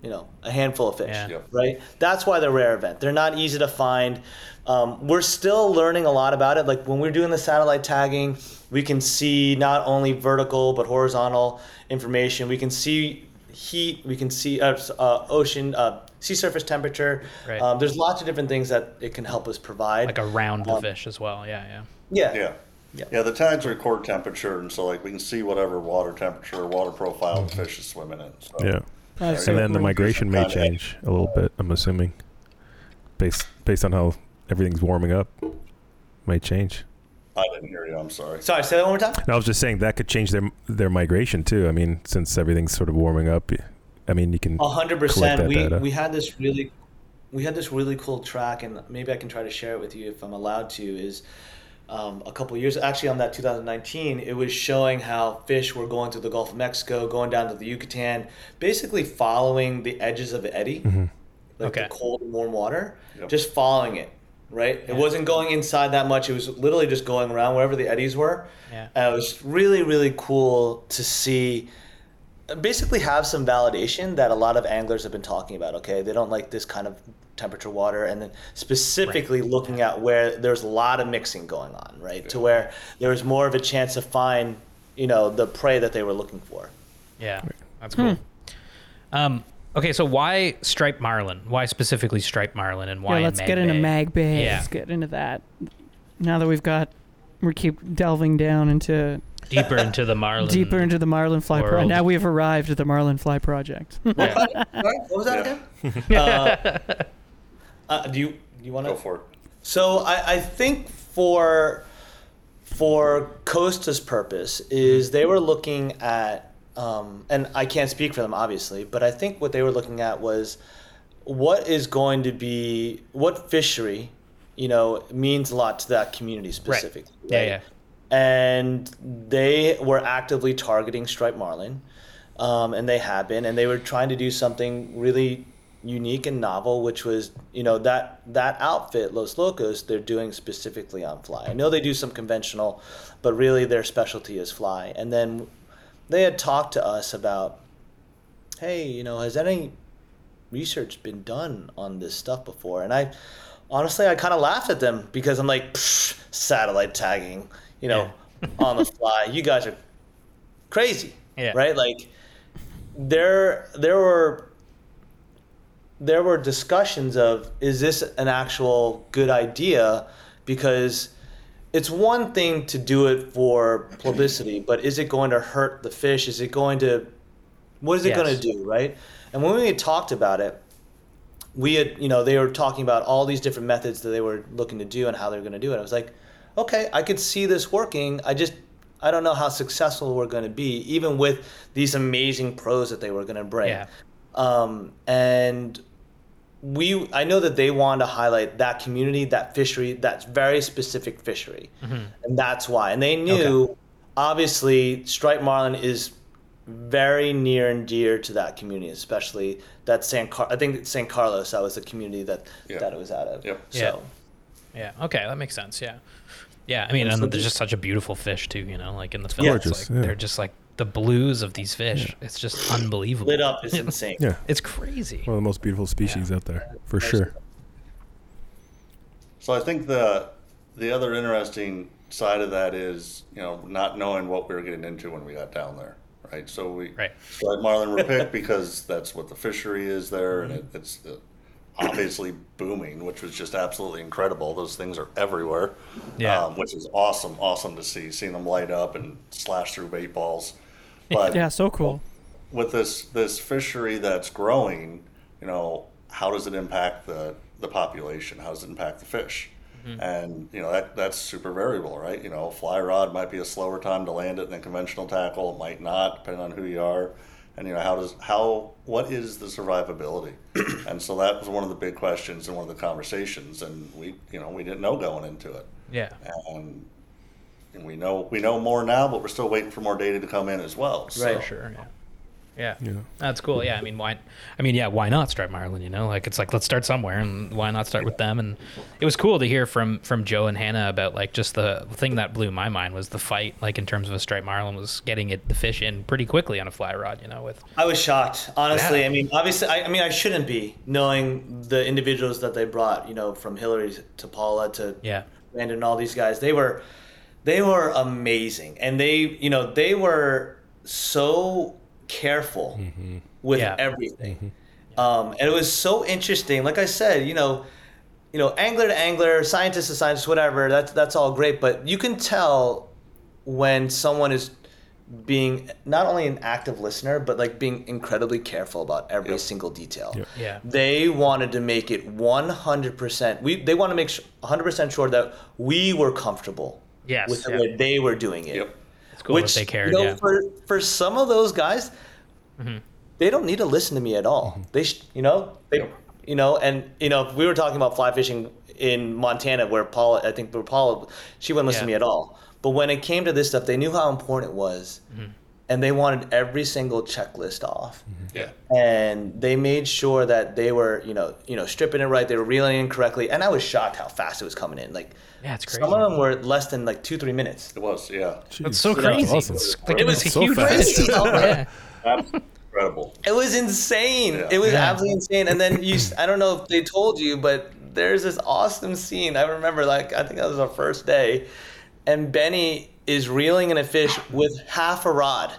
you know, a handful of fish, Yeah. Yep. right? That's why they're rare event. They're not easy to find. Um, we're still learning a lot about it. Like when we're doing the satellite tagging, we can see not only vertical but horizontal information. We can see heat. We can see uh, uh, ocean, uh, sea surface temperature. Right. Um, there's lots of different things that it can help us provide. Like around the Um, fish as well. Yeah, yeah. yeah. Yeah. Yeah. Yeah, the tags record temperature, and so like we can see whatever water temperature water profile the fish is swimming in. So. Yeah. That's And then the migration may change a little bit. I'm assuming, based based on how everything's warming up, might change. I didn't hear you. I'm sorry. Sorry, say that one more time. No, I was just saying that could change their their migration too. I mean, since everything's sort of warming up, I mean, you can. A hundred percent. We data. we had this really, we had this really cool track, and maybe I can try to share it with you if I'm allowed to. Is um, a couple years actually on that 2019, it was showing how fish were going through the Gulf of Mexico, going down to the Yucatan, basically following the edges of the eddy, Mm-hmm. like Okay. the cold and warm water, Yep. just following it. Right. It wasn't going inside that much. It was literally just going around wherever the eddies were. Yeah. And it was really really cool to see basically have some validation that a lot of anglers have been talking about. Okay, they don't like this kind of temperature water, and then specifically looking at where there's a lot of mixing going on, right? To where there was more of a chance to find, you know, the prey that they were looking for. Yeah, that's cool. Um, okay, so why striped marlin? Why specifically striped marlin, and why? yeah, let's Mag get into Bay? Mag Bay. Yeah. Let's get into that. Now that we've got, we keep delving down into deeper into the marlin. deeper into the Marlin Fly Project. Now we've arrived at the Marlin Fly Project. Yeah. What was that *laughs* Yeah. again? uh, uh, do you do you want to Go for it. So I, I think for for Costa's purpose is they were looking at, um, and I can't speak for them obviously, but I think what they were looking at was what is going to be what fishery, you know, means a lot to that community specifically. Yeah, right? yeah. And they were actively targeting striped marlin, um, and they have been, and they were trying to do something really unique and novel, which was you know that that outfit Los Locos they're doing specifically on fly. I know they do some conventional, but really their specialty is fly. And then they had talked to us about, hey, you know, has any research been done on this stuff before? And I honestly I kind of laughed at them because I'm like "Psh, satellite tagging, you know, on the fly. You guys are crazy, Yeah. right? Like there there were there were discussions of is this an actual good idea? Because it's one thing to do it for publicity but is it going to hurt the fish? Is it going to what is it going to do right? And when we had talked about it we had you know they were talking about all these different methods that they were looking to do and how they were going to do it. I was like okay i could see this working. I just i don't know how successful we're going to be even with these amazing pros that they were going to bring. Yeah. Um, and we I know that they wanted to highlight that community, that fishery, that very specific fishery, and that's why. And they knew, obviously, striped marlin is very near and dear to that community, especially that San Car- I think San Carlos. That was the community that Yeah. that it was out of. Yep. So. Yeah. Okay, that makes sense. Yeah. Yeah. I mean, and there's just such a beautiful fish too. You know, like in the film, Yeah. Gorgeous, like yeah. they're just like the blues of these fish. It's just unbelievable. lit up is insane. Yeah, It's crazy. one of the most beautiful species out there for sure. So I think the the other interesting side of that is you know not knowing what we were getting into when we got down there, right? So we Right. striped marlin were picked because that's what the fishery is there, and it, it's uh, obviously booming, which was just absolutely incredible. Those things are everywhere, Yeah. um, which is awesome, awesome to see, seeing them light up and slash through bait balls. But Yeah, so cool. with this this fishery that's growing, you know, how does it impact the the population? How does it impact the fish? Mm-hmm. And you know that that's super variable, right? You know, fly rod might be a slower time to land it than conventional tackle. It might not, depending on who you are. And you know, how does how what is the survivability? *clears throat* and so that was one of the big questions and one of the conversations. And we you know we didn't know going into it. Yeah. And, and we know we know more now, but we're still waiting for more data to come in as well. So, Right. Sure. Yeah. Yeah. Yeah. That's cool. Yeah. I mean, why? I mean, yeah. Why not striped marlin? You know, like it's like let's start somewhere, and why not start with them? And it was cool to hear from from Joe and Hannah about like just the thing that blew my mind was the fight, like in terms of a striped marlin, was getting it the fish in pretty quickly on a fly rod. You know, with I was shocked, honestly. Yeah. I mean, obviously, I, I mean, I shouldn't be knowing the individuals that they brought. You know, from Hillary to Paula to yeah. Brandon, and all these guys. They were, they were amazing, and they, you know, they were so careful with Yeah. everything. Um, and it was so interesting. Like I said, you know, you know, angler to angler, scientist to scientist, whatever. That's that's all great, but you can tell when someone is being not only an active listener, but like being incredibly careful about every Yep. single detail. Yep. Yeah. They wanted to make it 100%. We they want to make 100% sure that we were comfortable Yes. with the yeah. way they were doing it. Yep. It's cool that they cared. You know, yeah. Mm-hmm. for for some of those guys, they don't need to listen to me at all. They, sh- you know, they, Yep. you know, and you know, if we were talking about fly fishing in Montana, where Paula, I think, where Paula, she wouldn't listen to me at all. But when it came to this stuff, they knew how important it was, Mm-hmm. And they wanted every single checklist off Yeah. and they made sure that they were, you know, you know, stripping it right. They were reeling in correctly, and I was shocked how fast it was coming in. Like, Yeah, it's crazy. some of them were less than like two, three minutes. It was, yeah. That's so Jeez. crazy. Awesome. It's like, It was so huge fast. Crazy. Oh, yeah. Absolutely incredible. It was insane. Yeah. It was Yeah. absolutely insane. And then you, I don't know if they told you, but there's this awesome scene. I remember, like, I think that was our first day, and Benny is reeling in a fish with half a rod.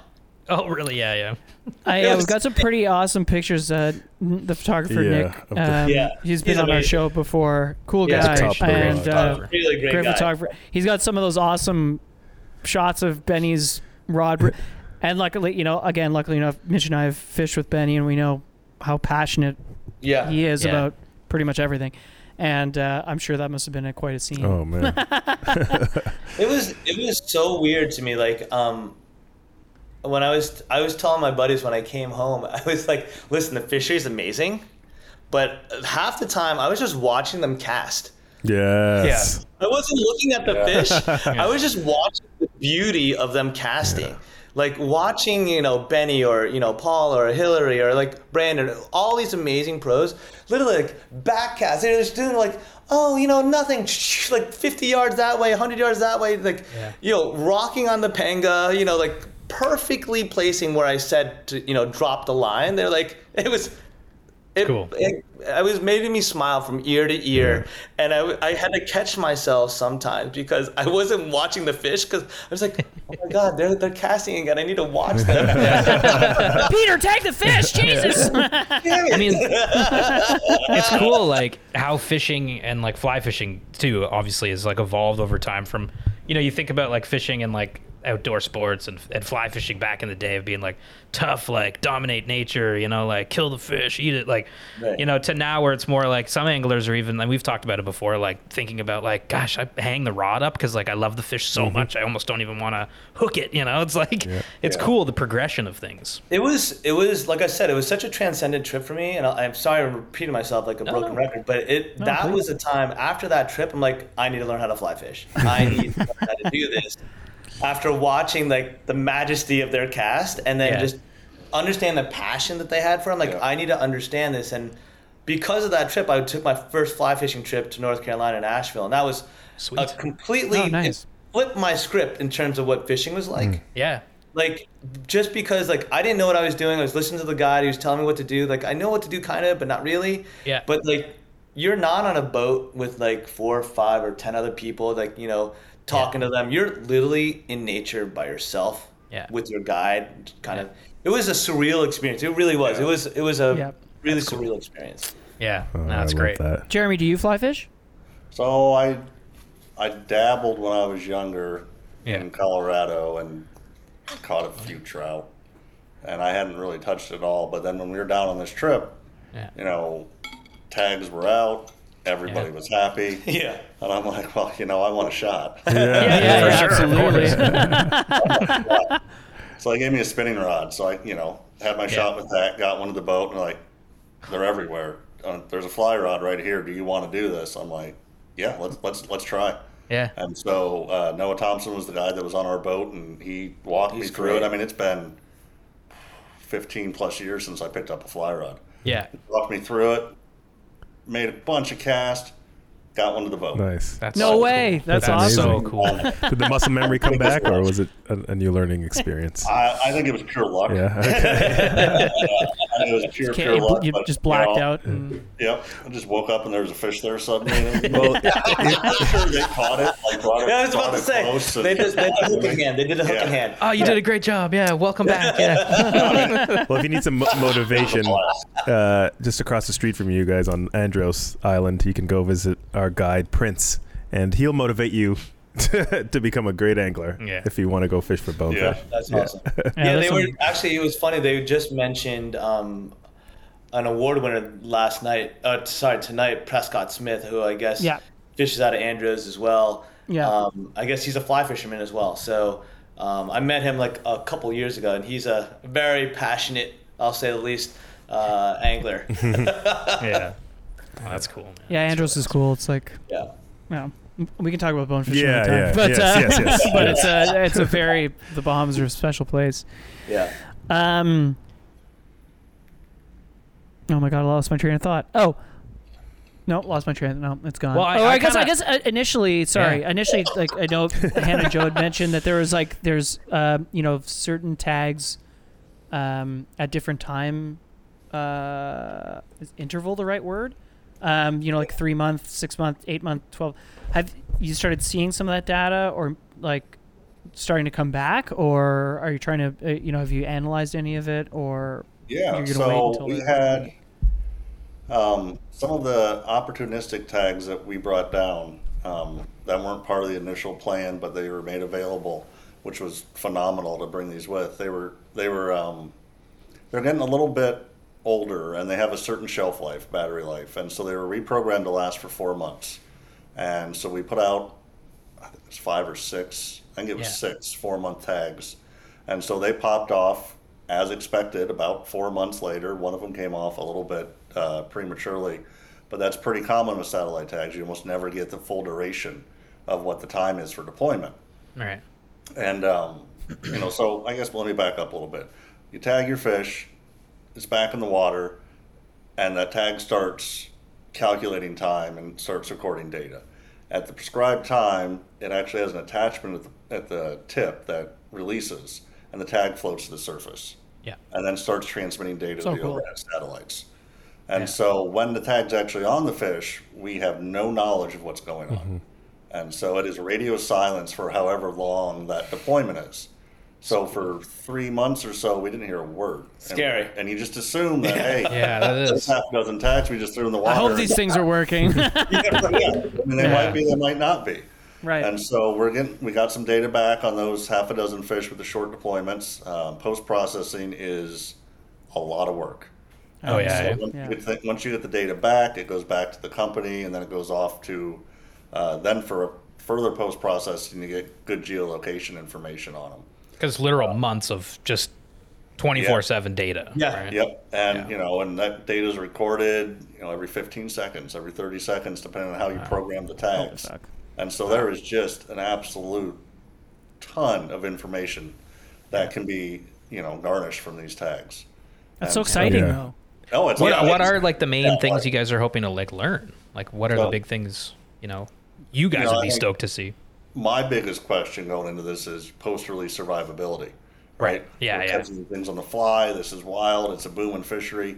Oh, really? Yeah, yeah. *laughs* I, we've got some pretty awesome pictures. Uh, the photographer Yeah, Nick, of the- um, Yeah, he's been he's on our show before. Cool Yeah, guy, he's a and uh, Really great, great guy. photographer. He's got some of those awesome shots of Benny's rod. And luckily, you know, again, luckily enough, Mitch and I have fished with Benny, and we know how passionate Yeah. he is Yeah. about pretty much everything. And uh, I'm sure that must have been a, quite a scene. Oh man. *laughs* *laughs* It was it was so weird to me. Like um, when I was I was telling my buddies when I came home, *laughs* I was like, "Listen, the fishery is amazing," but half the time I was just watching them cast. Yes. Yeah. I wasn't looking at the fish. I was just watching the beauty of them casting. Like watching, you know, Benny or, you know, Paul or Hillary or like Brandon, all these amazing pros, literally like back cast. They're just doing like, oh, you know, nothing, *laughs* like 50 yards that way, 100 yards that way, like, Yeah. you know, rocking on the panga, you know, like perfectly placing where I said to, you know, drop the line. They're like, *laughs* it was, it, Cool. it, it was making me smile from ear to ear, and I, I had to catch myself sometimes because I wasn't watching the fish because I was like, oh my god, they're they're casting again. I need to watch them. *laughs* Peter, take the fish, *laughs* Jesus! I mean, *laughs* it's cool, like how fishing and like fly fishing too, obviously, is like evolved over time. From you know, you think about like fishing and like outdoor sports and, and fly fishing back in the day of being like tough, like dominate nature, you know, like kill the fish, eat it, like Right. you know, to now where it's more like some anglers are even and we've talked about it before, like thinking about like, gosh, I hang the rod up because like I love the fish so mm-hmm. much, I almost don't even want to hook it. You know, it's like it's Yeah. cool the progression of things. It was, it was like I said, it was such a transcendent trip for me, and I- I'm sorry I'm repeating myself like a broken no. record, but it that was a time after that trip. I'm like, I need to learn how to fly fish. I need to learn how to do this. After watching like the majesty of their cast, and then Yeah. just understand the passion that they had for it, I'm like, Yeah. I need to understand this, and because of that trip, I took my first fly fishing trip to North Carolina, and Asheville, and that was Sweet. a completely Oh, nice. flipped my script in terms of what fishing was like mm. Yeah. like just because like I didn't know what I was doing, I was listening to the guy. He was telling me what to do. Like I know what to do, kind of, but not really. Yeah. But like you're not on a boat with like four or five or ten other people, like you know, talking to them. You're literally in nature by yourself. Yeah. With your guide, kind of. It was a surreal experience. It really was. It was. It was a Yeah. really surreal experience. Yeah. Oh, no, that's love great. That. Jeremy, do you fly fish? So I, I dabbled when I was younger Yeah. in Colorado and caught a few trout, and I hadn't really touched it all. But then when we were down on this trip, Yeah. you know, tags were out, everybody Yeah. was happy, *laughs* Yeah. and I'm like, well, you know, I want a shot. *laughs* Yeah, yeah, for sure, absolutely. *laughs* so they gave me a spinning rod. So I, you know, had my shot with that, got one to the boat, and like, they're everywhere. Uh, there's a fly rod right here. Do you want to do this? I'm like, yeah, let's let's let's try. Yeah. And so uh, Noah Thompson was the guy that was on our boat, and he walked me through great. it. I mean, it's been 15 plus years since I picked up a fly rod. Yeah. Walked me through it, made a bunch of casts, got one to the boat. Nice. That's No so way. cool. That's That's so cool. Did the muscle memory come back, or was it a, a new learning experience? I, I think it was pure luck. Yeah. Okay. *laughs* I think it was pure, pure you, luck. you but, just you blacked know, out. And, Yep. I just woke up and there was a fish there suddenly. *laughs* well, *laughs* I'm sure they caught it. Like brought it, Yeah, I was about to say they did, they did a hook in hand. They did a hook in hand. Oh, you did a great job. Yeah. Welcome back. *laughs* Yeah. well, if you need some motivation, uh, just across the street from you guys on Andros Island, you can go visit our guide Prince, and he'll motivate you to, *laughs* to become a great angler Yeah. if you want to go fish for bonefish. Yeah. That's awesome. *laughs* Yeah, Yeah, that's they were actually. It was funny. They just mentioned um, an award winner last night. Uh, sorry, tonight, Prescott Smith, who I guess Yeah. fishes out of Andros as well. Yeah. Um, I guess he's a fly fisherman as well. So um, I met him like a couple years ago, and he's a very passionate, I'll say the least, uh, angler. *laughs* yeah. Oh, that's cool. Man. yeah, Andros is cool. It's like, yeah. well, we can talk about bonefish Yeah, anytime. yeah. But, Yes, uh, yes, yes, *laughs* but yes. it's a it's a very the Bahamas are a special place. Yeah. Um. Oh my god, I lost my train of thought. Oh. No, lost my train. No, it's gone. Well, I- oh, I I, guess I kinda- guess uh, initially, sorry, Yeah. initially, like I know Hannah and Joe had mentioned that there was like there's um you know certain tags, um at different time, uh is interval the right word? Um, you know, like three month, six month, eight month, twelve. Have you started seeing some of that data, or like starting to come back, or are you trying to, uh, you know, have you analyzed any of it, or Yeah, You're gonna wait so until we had um, some of the opportunistic tags that we brought down um, that weren't part of the initial plan, but they were made available, which was phenomenal to bring these with. They were they were um, they're getting a little bit older and they have a certain shelf life, battery life, and so they were reprogrammed to last for four months. And so we put out I think it was five or six, I think it was Yeah. six four month tags. And so they popped off as expected about four months later. One of them came off a little bit uh, prematurely, but that's pretty common with satellite tags. You almost never get the full duration of what the time is for deployment. All right. And, um, you know, so I guess let me back up a little bit. You tag your fish, it's back in the water, and that tag starts calculating time and starts recording data. At the prescribed time, it actually has an attachment at the, at the tip that releases, and the tag floats to the surface Yeah. and then starts transmitting data So to the cool. overhead satellites. And Yeah. so when the tag's actually on the fish, we have no knowledge of what's going on. Mm-hmm. And so it is radio silence for however long that deployment is. So for three months or so, we didn't hear a word. And- Scary. And, you just assume that, *laughs* hey, Yeah, that is. this is. half dozen tags we just threw in the water. I hope these things are working. *laughs* yeah. I mean, they Yeah. might be, they might not be. Right. And so we're getting we got some data back on those half a dozen fish with the short deployments. Um, Post processing is a lot of work. Oh, yeah, So once, Yeah. You get the, once you get the data back, it goes back to the company, and then it goes off to uh, then for a further post processing to get good geolocation information on them. Because literal months of just 24 7 data. Yeah. right? Yep, and Yeah. you know, and that data is recorded, you know, every 15 seconds, every 30 seconds, depending on how you program the tags. fuck. And so there is just an absolute ton of information that can be, you know, garnished from these tags. That's so And- exciting, Yeah. though. Oh, it's What, yeah, what are like the main yeah, things like- you guys are hoping to like learn? Like, what are the big things, you know, you guys know, would be stoked to see? My biggest question going into this is post-release survivability, right? Yeah, We're yeah. things on the fly. This is wild. It's a booming fishery.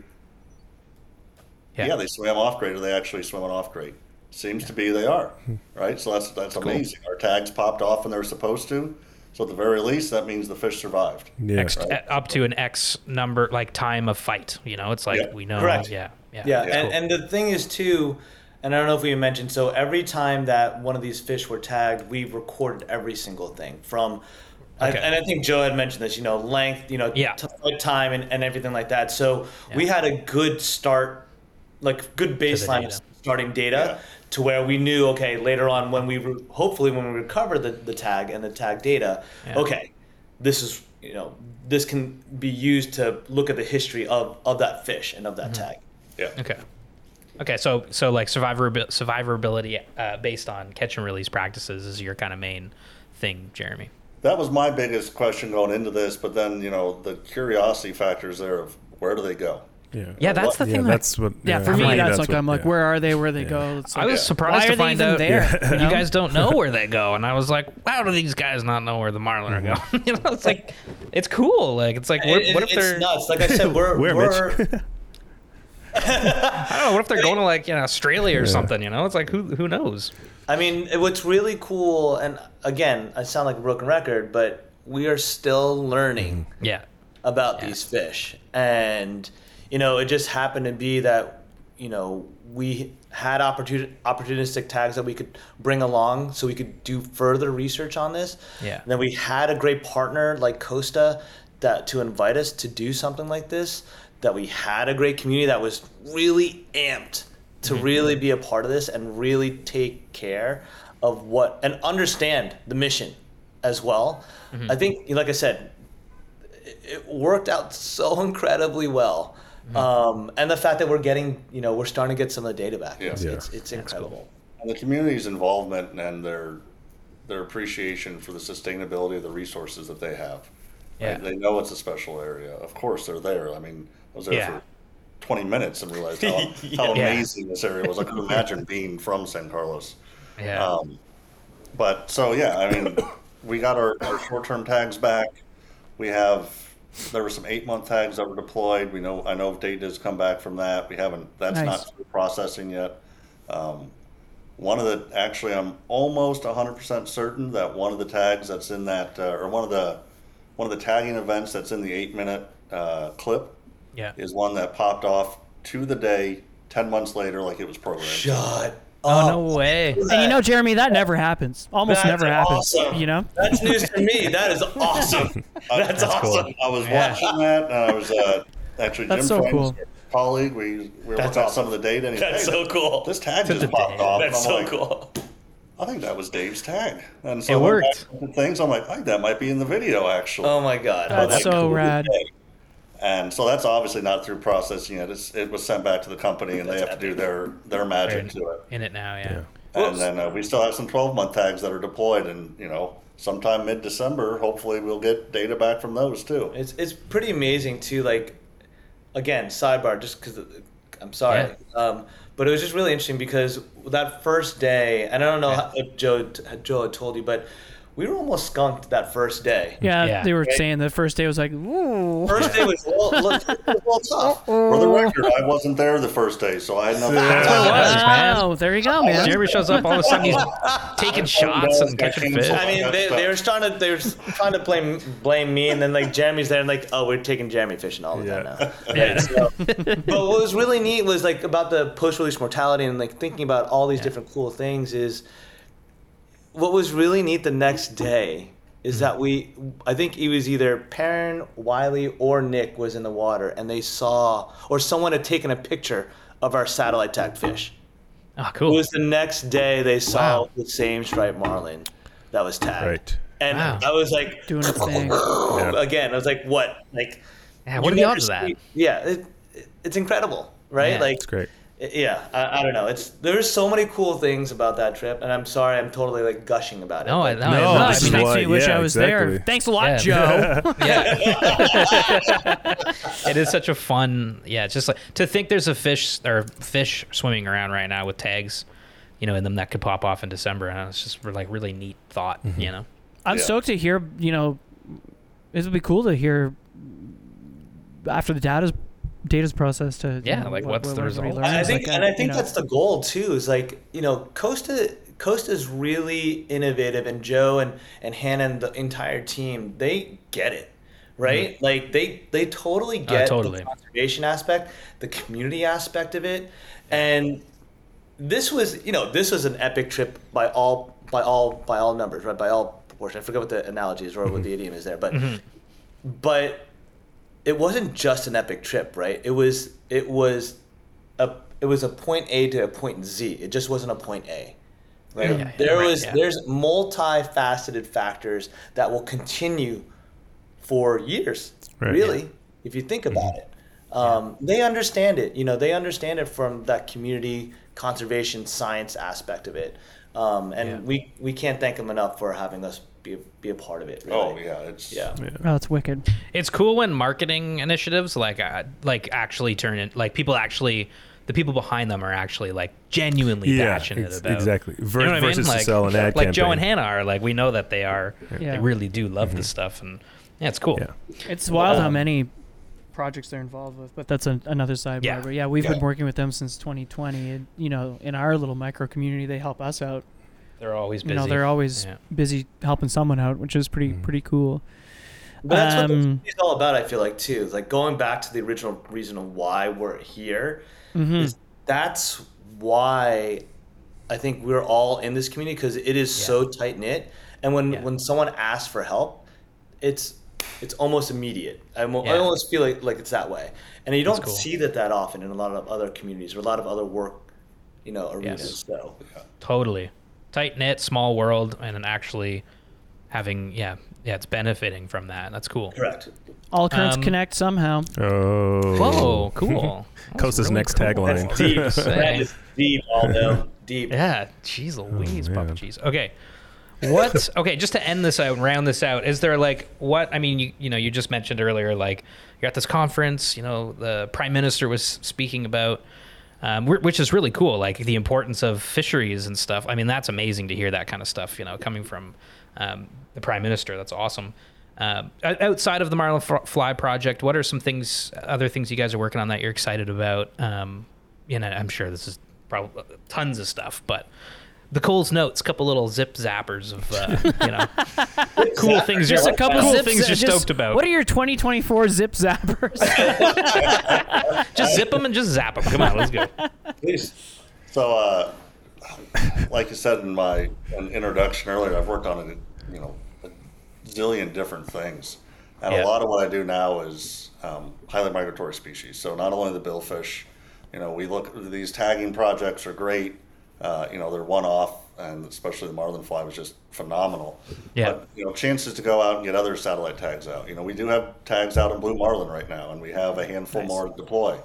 Yeah, yeah they swim off grade, or they actually swim on off grade. Seems to be they are, hmm. right? So that's that's amazing. Our tags popped off when they were supposed to. So at the very least, that means the fish survived. Yeah. X, Right. Uh, up to an X number, like time of fight. You know, it's like Yeah. we know. Correct. Yeah. Yeah. Yeah, Yeah. and, and the thing is too, and I don't know if we mentioned. So every time that one of these fish were tagged, we recorded every single thing from. I, and I think Joe had mentioned this, you know, length, you know, Yeah. t- time and, and everything like that. So we had a good start, like good baseline data. starting data to where we knew, okay, later on when we, re- hopefully when we recover the, the tag and the tag data, Yeah. okay, this is, you know, this can be used to look at the history of, of that fish and of that Mm-hmm. tag. Yeah. Okay. Okay, so so like survivor survivability uh, based on catch and release practices is your kind of main thing, Jeremy. That was my biggest question going into this, but then you know the curiosity factors there of where do they go? Yeah. Yeah, that's the Yeah, thing. that- that's what. Yeah, for I'm me, like- that's, like what- I'm like, yeah. where are they? Where they go? It's I was surprised why to find even out there? you, You guys don't know where they go, and I was like, "How do these guys not know where the marlin are going?" *laughs* you know, it's like, it's cool. Like, it's like, what, It- what if it's they're? nuts? Like I said, we're Where, *laughs* we're Mitch? I don't know. What if they're going to like you know Australia or something? You know, it's like who who knows? I mean, what's really cool, and again, I sound like a broken record, but we are still learning mm-hmm. Yeah. about these fish, and you know, it just happened to be that you know we had opportun- opportunistic tags that we could bring along, so we could do further research on this. Yeah. And then we had a great partner like Costa that to invite us to do something like this. That we had a great community that was really amped to mm-hmm. really be a part of this and really take care of what and understand the mission as well. Mm-hmm. I think, like I said, it- it worked out so *laughs* incredibly well. Mm-hmm. Um, and the fact that we're getting, you know, we're starting to get some of the data back. Yeah. It's, Yeah. it's, it's incredible. And the community's involvement and their their appreciation for the sustainability of the resources that they have. Yeah. Right? They know it's a special area. Of course, they're there. I mean, I was there Yeah. for 20 minutes and realized how, *laughs* how Yeah. amazing this area was. I could imagine being from San Carlos. Yeah. Um, but so yeah, I mean, we got our, our short-term tags back. We have there were some eight-month tags that were deployed. We know I know data has come back from that. We haven't. That's Nice. not through processing yet. Um, one of the actually, I'm almost 100% certain that one of the tags that's in that uh, or one of the one of the tagging events that's in the eight-minute uh, clip yeah. is one that popped off to the day 10 months later, like it was programmed. Shut Oh no way. And you know, Jeremy, that never happens. Almost That's never happens. awesome. You know? That's news to me. That is awesome. *laughs* That's, awesome. I was Yeah. watching that, and I was uh, actually That's Jim so Frank's cool. colleague. We, we were That's looking at awesome. some of the data, and he's That's hey, so cool. This tag To just popped day. off. That's so like, cool. I think that was Dave's tag. And so It worked. Things I'm like, I think that might be in the video actually. Oh my god. That's Like, so rad. And so that's obviously not through processing yet. It's, it was sent back to the company, and they have to do their their magic to it. In it now, yeah. And then uh, we still have some 12 month tags that are deployed, and you know, sometime mid December, hopefully we'll get data back from those too. It's it's pretty amazing too. Like, again, sidebar, just because I'm sorry, um, but it was just really interesting because that first day, and I don't know how, if Joe Joe had told you, but we were almost skunked that first day. Yeah, Yeah. they were saying the first day was like, ooh. First day was a little, look, it was a little *laughs* tough. For the record, I wasn't there the first day, so I had nothing. That's what it was, man. Oh, there you go, man. Jeremy shows up all of a sudden he's taking *laughs* shots and catching fish. I mean, they, they were trying to they were trying to blame blame me, and then like Jeremy's there, and like, oh, we're taking Jeremy fishing all the time now. Yeah. So- but what was really neat was like about the post release mortality and like thinking about all these different cool things is what was really neat the next day is that we I think it was either Perrin, Wiley, or Nick was in the water and they saw or someone had taken a picture of our satellite tagged fish. Oh, ah, cool. It was the next day they saw Wow. the same striped marlin that was tagged. Right. And Wow. I was like Doing a thing. *laughs* again, I was like, what? Like Yeah, what are you the never odds of that? Yeah, it, it- it's incredible, right? Yeah. like It's great. Yeah, I, I don't know. It's there's so many cool things about that trip, and I'm sorry, I'm totally like gushing about it. No, I, but- no, No, I, No, this it is makes me wish yeah, I was there. Thanks a lot, Yeah. Joe. *laughs* yeah. *laughs* it is such a fun, yeah. It's just like to think there's a fish or fish swimming around right now with tags, you know, in them that could pop off in December. And it's just like really neat thought, Mm-hmm. you know. I'm Yeah. stoked to hear. You know, it would be cool to hear after the data's data's processed. To you Yeah, know, like, what- what's what the result? I think, like, and uh, I think know. that's the goal too. Is like you know, Costa Costa's really innovative, and Joe and and Hannah and the entire team they get it, right? Like they they totally get Mm-hmm. Uh, totally. the conservation aspect, the community aspect of it, and this was you know this was an epic trip by all by all by all numbers, right? By all proportion. I forget what the analogy is or what the idiom is there, but but it wasn't just an epic trip, right? It was it was a it was a point A to a point Z. It just wasn't a point A. Right? Yeah, yeah, there right, was yeah. there's multifaceted factors that will continue for years, Right, really, if you think about it. Um, They understand it. You know, they understand it from that community conservation science aspect of it. Um, and Yeah. we, we can't thank them enough for having us be a, be a part of it. Oh yeah, it's Yeah. Oh, it's wicked. It's cool when marketing initiatives like uh, like actually turn it like people actually the people behind them are actually like genuinely Yeah, passionate ex- about exactly. Ver- you know versus I mean? to like, sell an ad like Joe and Hannah are like we know that they are Yeah. they really do love this stuff and yeah it's cool Yeah. It's wild how Um, many projects they're involved with, but that's an another sidebar. Yeah. But yeah, we've been working with them since 2020. And, you know, in our little micro community, they help us out. they're always busy You know, they're always Yeah. busy helping someone out, which is pretty pretty cool. But that's what Um, it's all about. I feel like too. Like going back to the original reason of why we're here. Mhm. Is that's why I think we're all in this community because it is so tight knit. And when Yeah. when someone asks for help, it's it's almost immediate. I, mo- I almost feel like like it's that way. And you don't cool. see that that often in a lot of other communities or a lot of other work, you know, arenas. Yes. So totally tight knit small world and actually having yeah yeah it's benefiting from that that's cool correct. All currents Um, connect somehow. Oh. whoa cool *laughs* Costa's really next cool. tagline. That's deep. *laughs* Say. that is deep, Aldo. Deep. Yeah, jeez Louise, Papa cheese. Okay, what? *laughs* Okay, just to end this out, round this out. Is there like what? I mean, you you know, you just mentioned earlier, like you're at this conference. You know, the prime minister was speaking about, um, which is really cool. Like the importance of fisheries and stuff. I mean, that's amazing to hear that kind of stuff. You know, coming from um, the prime minister. That's awesome. Um, outside of the Marlin Fly project, what are some things, other things you guys are working on that you're excited about? Um, you know, I'm sure this is probably tons of stuff, but the Cole's notes, a couple little zip zappers of uh, *laughs* you know cool things. Just a couple cool zips, things you're just- stoked about. What are your 2024 zip zappers? *laughs* just zip them and just zap them. Come on, let's go. Please. So, uh, like you said in my in introduction earlier, I've worked on a, you know a zillion different things, and Yeah. a lot of what I do now is um, highly migratory species. So not only the billfish, you know, we look these tagging projects are great. Uh, you know, they're one off, and especially the marlin fly was just phenomenal. Yeah. But, you know, chances to go out and get other satellite tags out. You know, we do have tags out in blue marlin right now, and we have a handful Nice. more to deploy.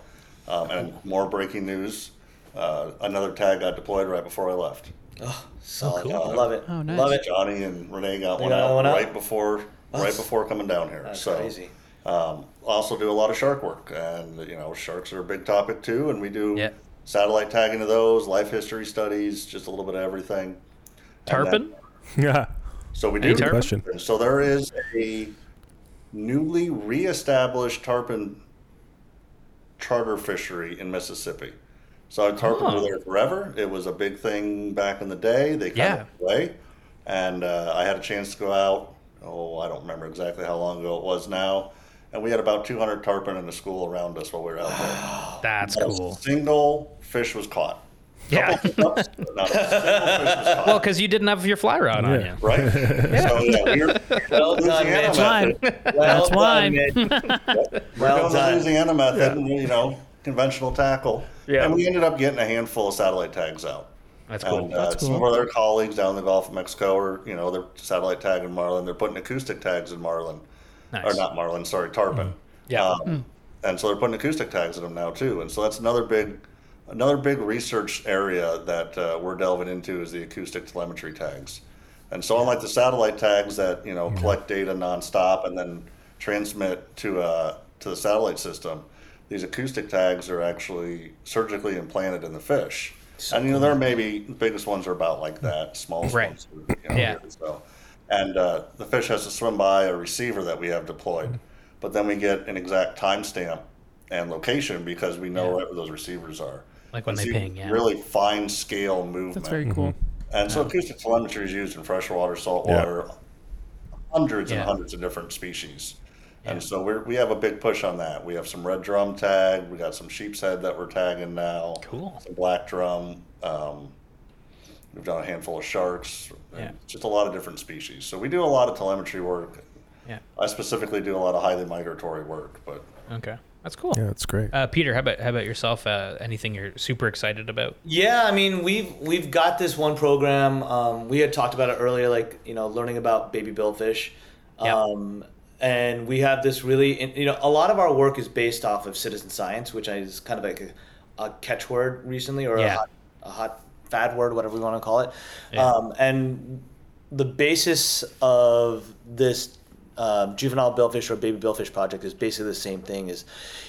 Um, and more breaking news. Uh, another tag got deployed right before I left. Oh, solid. cool. I love it. Oh, nice. Love it. Johnny and Renee got They one got out one out? right before right before coming down here. That's so crazy. um, also do a lot of shark work, and you know sharks are a big topic too, and we do Yeah. Satellite tagging of those, life history studies, just a little bit of everything. Tarpon? then- *laughs* Yeah. so we do. tarpon? Question. So there is a newly reestablished tarpon charter fishery in Mississippi. So tarpon Oh. were there forever. It was a big thing back in the day. They kind Yeah. of went away, and uh, I had a chance to go out. Oh, I don't remember exactly how long ago it was now. And we had about 200 tarpon in the school around us while we were out there. That's Not a cool. single fish was caught. Yeah. *laughs* Not a single fish was caught. Well, because you didn't have your fly rod on you. right? *laughs* So yeah, we're, Well done, Louisiana Mitch. Fine. Well That's done, why. *laughs* We're Well doing the. Louisiana method, and, you know, conventional tackle. Yeah. And we ended up getting a handful of satellite tags out. That's cool. And uh, That's some of our colleagues down in the Gulf of Mexico are, you know, they're satellite tagging marlin. They're putting acoustic tags in marlin, Nice. or not marlin, sorry, tarpon. Yeah. Um, And so they're putting acoustic tags in them now too. And so that's another big, another big research area that uh, we're delving into is the acoustic telemetry tags. And so unlike the satellite tags that you know collect data nonstop and then transmit to uh, to the satellite system, these acoustic tags are actually surgically implanted in the fish. and you know there may be the biggest ones are about like that, smallest Right. ones. are, You know, Yeah. So, and uh, the fish has to swim by a receiver that we have deployed, but then we get an exact timestamp and location because we know where those receivers are. Like when they ping, yeah. Really fine scale movement. That's very cool. And so acoustic telemetry is used in freshwater, saltwater, hundreds Yeah. and hundreds of different species. Yeah. And so we're, we have a big push on that. We have some red drum tag. We got some sheep's head that we're tagging now. Cool. Some black drum. Um, we've done a handful of sharks. And Yeah. Just a lot of different species. So we do a lot of telemetry work. Yeah. I specifically do a lot of highly migratory work, but Okay. That's cool. Yeah, that's great. Uh, Peter, how about how about yourself? Uh, anything you're super excited about? Yeah, I mean we've we've got this one program. Um, we had talked about it earlier, like you know, learning about baby billfish, Yeah. um, and we have this really, you know, a lot of our work is based off of citizen science, which is kind of like a, a catchword recently, or Yeah. a, hot, a hot fad word, whatever we want to call it. Yeah. Um, and the basis of this um, juvenile billfish or baby billfish project is basically the same thing. Is,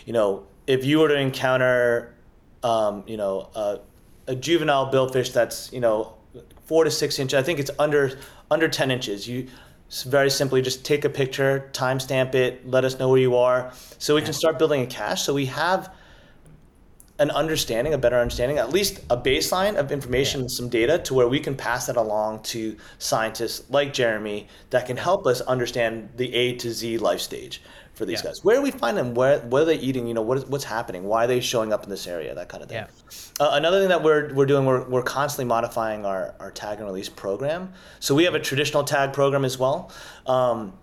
you know, if you were to encounter, um, you know, a, a juvenile billfish that's you know four to six inches, I think it's under under ten inches. You very simply just take a picture, timestamp it, let us know where you are, so we can start building a cache. So we have an understanding, a better understanding, at least a baseline of information and some data to where we can pass that along to scientists like Jeremy that can help us understand the A to Z life stage for these Yeah. guys. Where do we find them? Where what are they eating? You know, what is, what's happening? Why are they showing up in this area? That kind of thing. Yeah. Uh, another thing that we're, we're doing, we're, we're constantly modifying our, our tag and release program. So we have a traditional tag program as well. Um,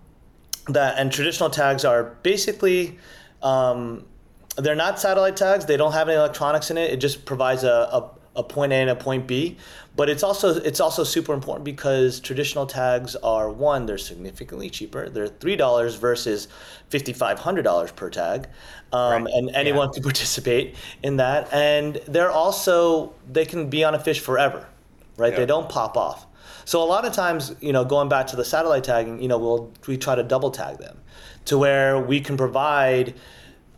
that and traditional tags are basically um, they're not satellite tags. They don't have any electronics in it. It just provides a, a, a point A and a point B. But it's also it's also super important because traditional tags are one they're significantly cheaper. They're three dollars versus fifty five hundred dollars per tag, um, Right. and anyone can *laughs* participate in that. And they're also they can be on a fish forever, right? Yeah. They don't pop off. So a lot of times, you know, going back to the satellite tagging, you know, we'll we try to double tag them, to where we can provide.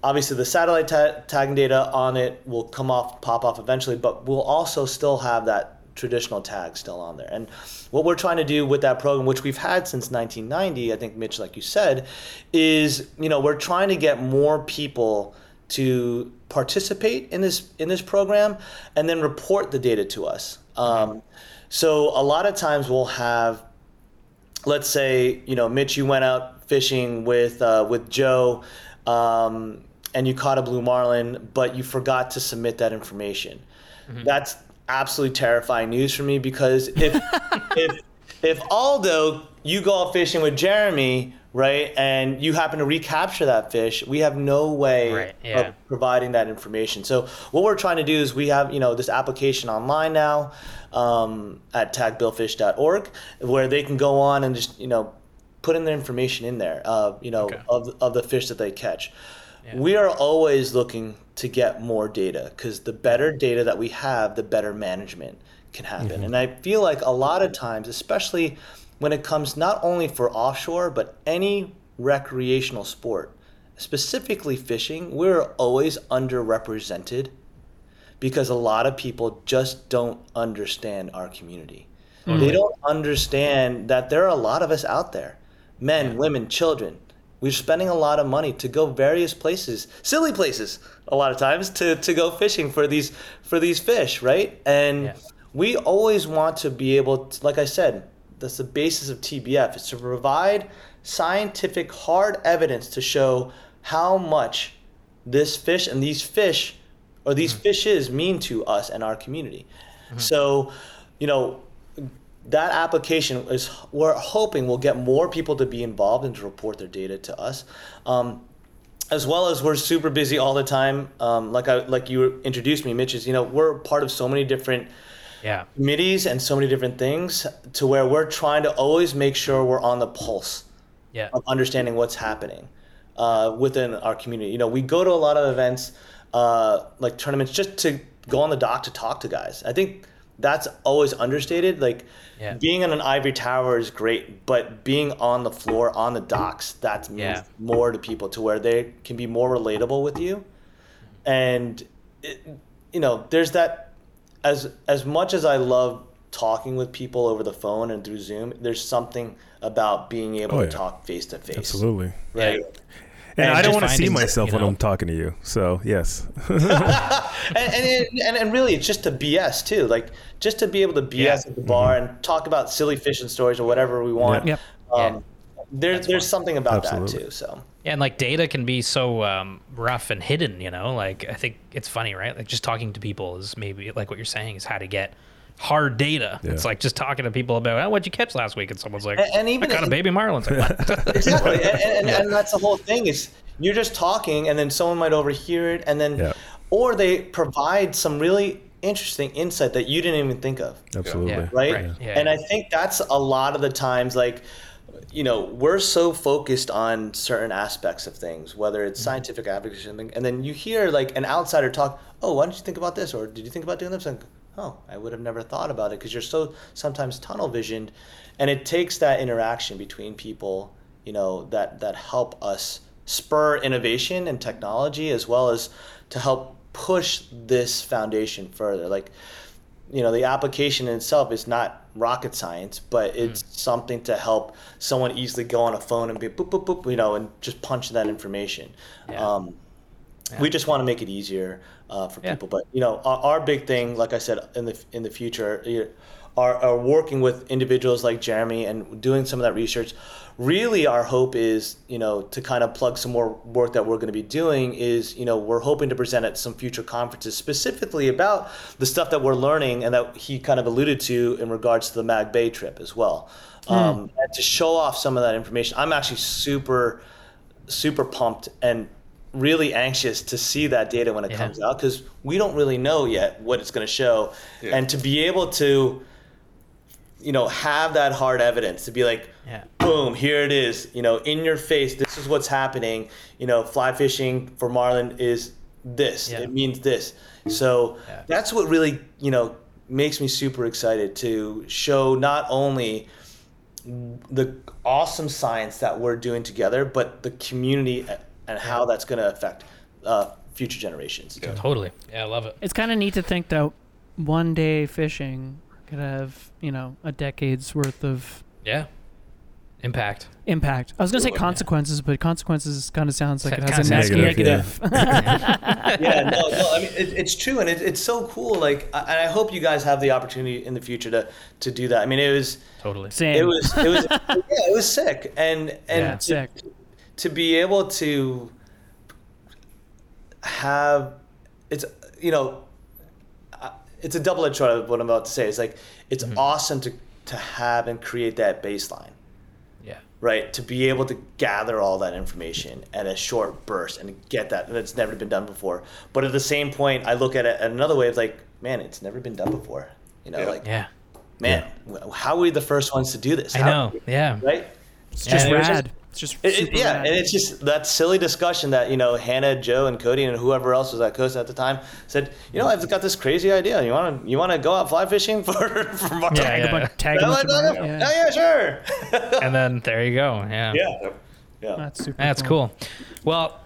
Obviously, the satellite ta- tagging data on it will come off, pop off eventually, but we'll also still have that traditional tag still on there. And what we're trying to do with that program, which we've had since 1990, I think Mitch, like you said, is you know we're trying to get more people to participate in this in this program and then report the data to us. Um, so a lot of times we'll have, let's say, you know, Mitch, you went out fishing with uh, with Joe, um, and you caught a blue marlin, but you forgot to submit that information. That's absolutely terrifying news for me because if *laughs* if if Aldo, you go out fishing with Jeremy, right, and you happen to recapture that fish, we have no way Right, yeah. of providing that information. So what we're trying to do is we have you know this application online now um, at tagbillfish.org where they can go on and just you know put in their information in there, uh, you know Okay. of of the fish that they catch. We are always looking to get more data because the better data that we have, the better management can happen. Mm-hmm. And I feel like a lot of times, especially when it comes not only for offshore, but any recreational sport, specifically fishing, we're always underrepresented because a lot of people just don't understand our community. They don't understand that there are a lot of us out there men, women, children. We're spending a lot of money to go various places, silly places, a lot of times to, to go fishing for these for these fish, right? And we always want to be able to, like I said, that's the basis of TBF is to provide scientific hard evidence to show how much this fish and these fish or these mm-hmm. fishes mean to us and our community. Mm-hmm. So, you know, that application is we're hoping will get more people to be involved and to report their data to us. Um, as well as we're super busy all the time. Um, like I like you introduced me, Mitch. Is you know we're part of so many different Yeah. committees and so many different things to where we're trying to always make sure we're on the pulse Yeah. of understanding what's happening uh, within our community. You know, we go to a lot of events uh, like tournaments just to go on the dock to talk to guys. I think that's always understated. Like Yeah. being in an ivory tower is great, but being on the floor on the docks that means Yeah. more to people to where they can be more relatable with you. And it, you know, there's that as as much as I love talking with people over the phone and through Zoom, there's something about being able Oh, to yeah. talk face to face. Absolutely. Right. And, And I don't want to see myself you when I'm talking to you. So yes. *laughs* *laughs* and, and, and and really it's just to BS too. Like just to be able to BS Yeah. at the bar and talk about silly fishing stories or whatever we want. Yep. Um, there's there's something about Absolutely. that too. So Yeah, and like data can be so um, rough and hidden, you know. Like I think it's funny, right? Like just talking to people is maybe like what you're saying is how to get hard data. Yeah. It's like just talking to people about oh, what'd you catch last week, and someone's like, And- and even I caught a baby marlin. Like, *laughs* *laughs* exactly, and, and, and that's the whole thing is you're just talking, and then someone might overhear it, and then Yeah. or they provide some really interesting insight that you didn't even think of. Absolutely. Yeah. right? Right. Yeah, and. I think that's a lot of the times like you know we're so focused on certain aspects of things whether it's Mm-hmm. scientific advocacy and then you hear like an outsider talk oh why don't you think about this or did you think about doing this and oh i would have never thought about it because you're so sometimes tunnel visioned and it takes that interaction between people you know that that help us spur innovation and technology as well as to help push this foundation further. Like you know the application in itself is not rocket science but it's something to help someone easily go on a phone and be boop boop boop you know and just punch that information. Yeah. um, we just want to make it easier uh, for Yeah. people. But you know our, our big thing like i said in the in the future are, are working with individuals like jeremy and doing some of that research. Really our hope is you know to kind of plug some more work that we're going to be doing is you know we're hoping to present at some future conferences specifically about the stuff that we're learning and that he kind of alluded to in regards to the mag bay trip as well. Um, and to show off some of that information i'm actually super super pumped and really anxious to see that data when it Yeah. comes out because we don't really know yet what it's going to show and to be able to you know have that hard evidence to be like Yeah. boom here it is you know in your face this is what's happening you know fly fishing for marlin is this Yeah. it means this so Yeah. that's what really you know makes me super excited to show not only the awesome science that we're doing together but the community and how that's going to affect uh, future generations totally. Yeah, I love it. It's kind of neat to think that one day fishing could have, you know, a decade's worth of Yeah. Impact. impact. I was gonna say Really? consequences, but consequences kind of sounds like it has a sounds negative. negative, *laughs* yeah, no, no. I mean, it, it's true, and it, it's so cool. Like, I, and I hope you guys have the opportunity in the future to to do that. I mean, it was, Totally. Same. it was, it was, *laughs* yeah, it was sick, and and Yeah. to, Sick. To be able to have, it's you know, uh, it's a double edged sword. of What I'm about to say is like, it's awesome to to have and create that baseline Yeah. right? To be able to gather all that information at a short burst and get that, and it's never been done before. But at the same point, I look at it another way of like, man, it's never been done before. You know, Yeah. like, Yeah. man, w how are we the first ones to do this? I know. Yeah. right? It's Yeah, just it rad. It's just It- it- super yeah, rad. and it's just that silly discussion that you know Hannah, Joe, and Cody, and whoever else was at Coast at the time said, you know, I've got this crazy idea. You want to you want to go out fly fishing for *laughs* for March? Yeah, tag a bunch, tag a Oh, bunch of yeah, mar- yeah, yeah. yeah, sure. *laughs* And then there you go. Yeah. yeah, yeah. That's super. That's cool. Well,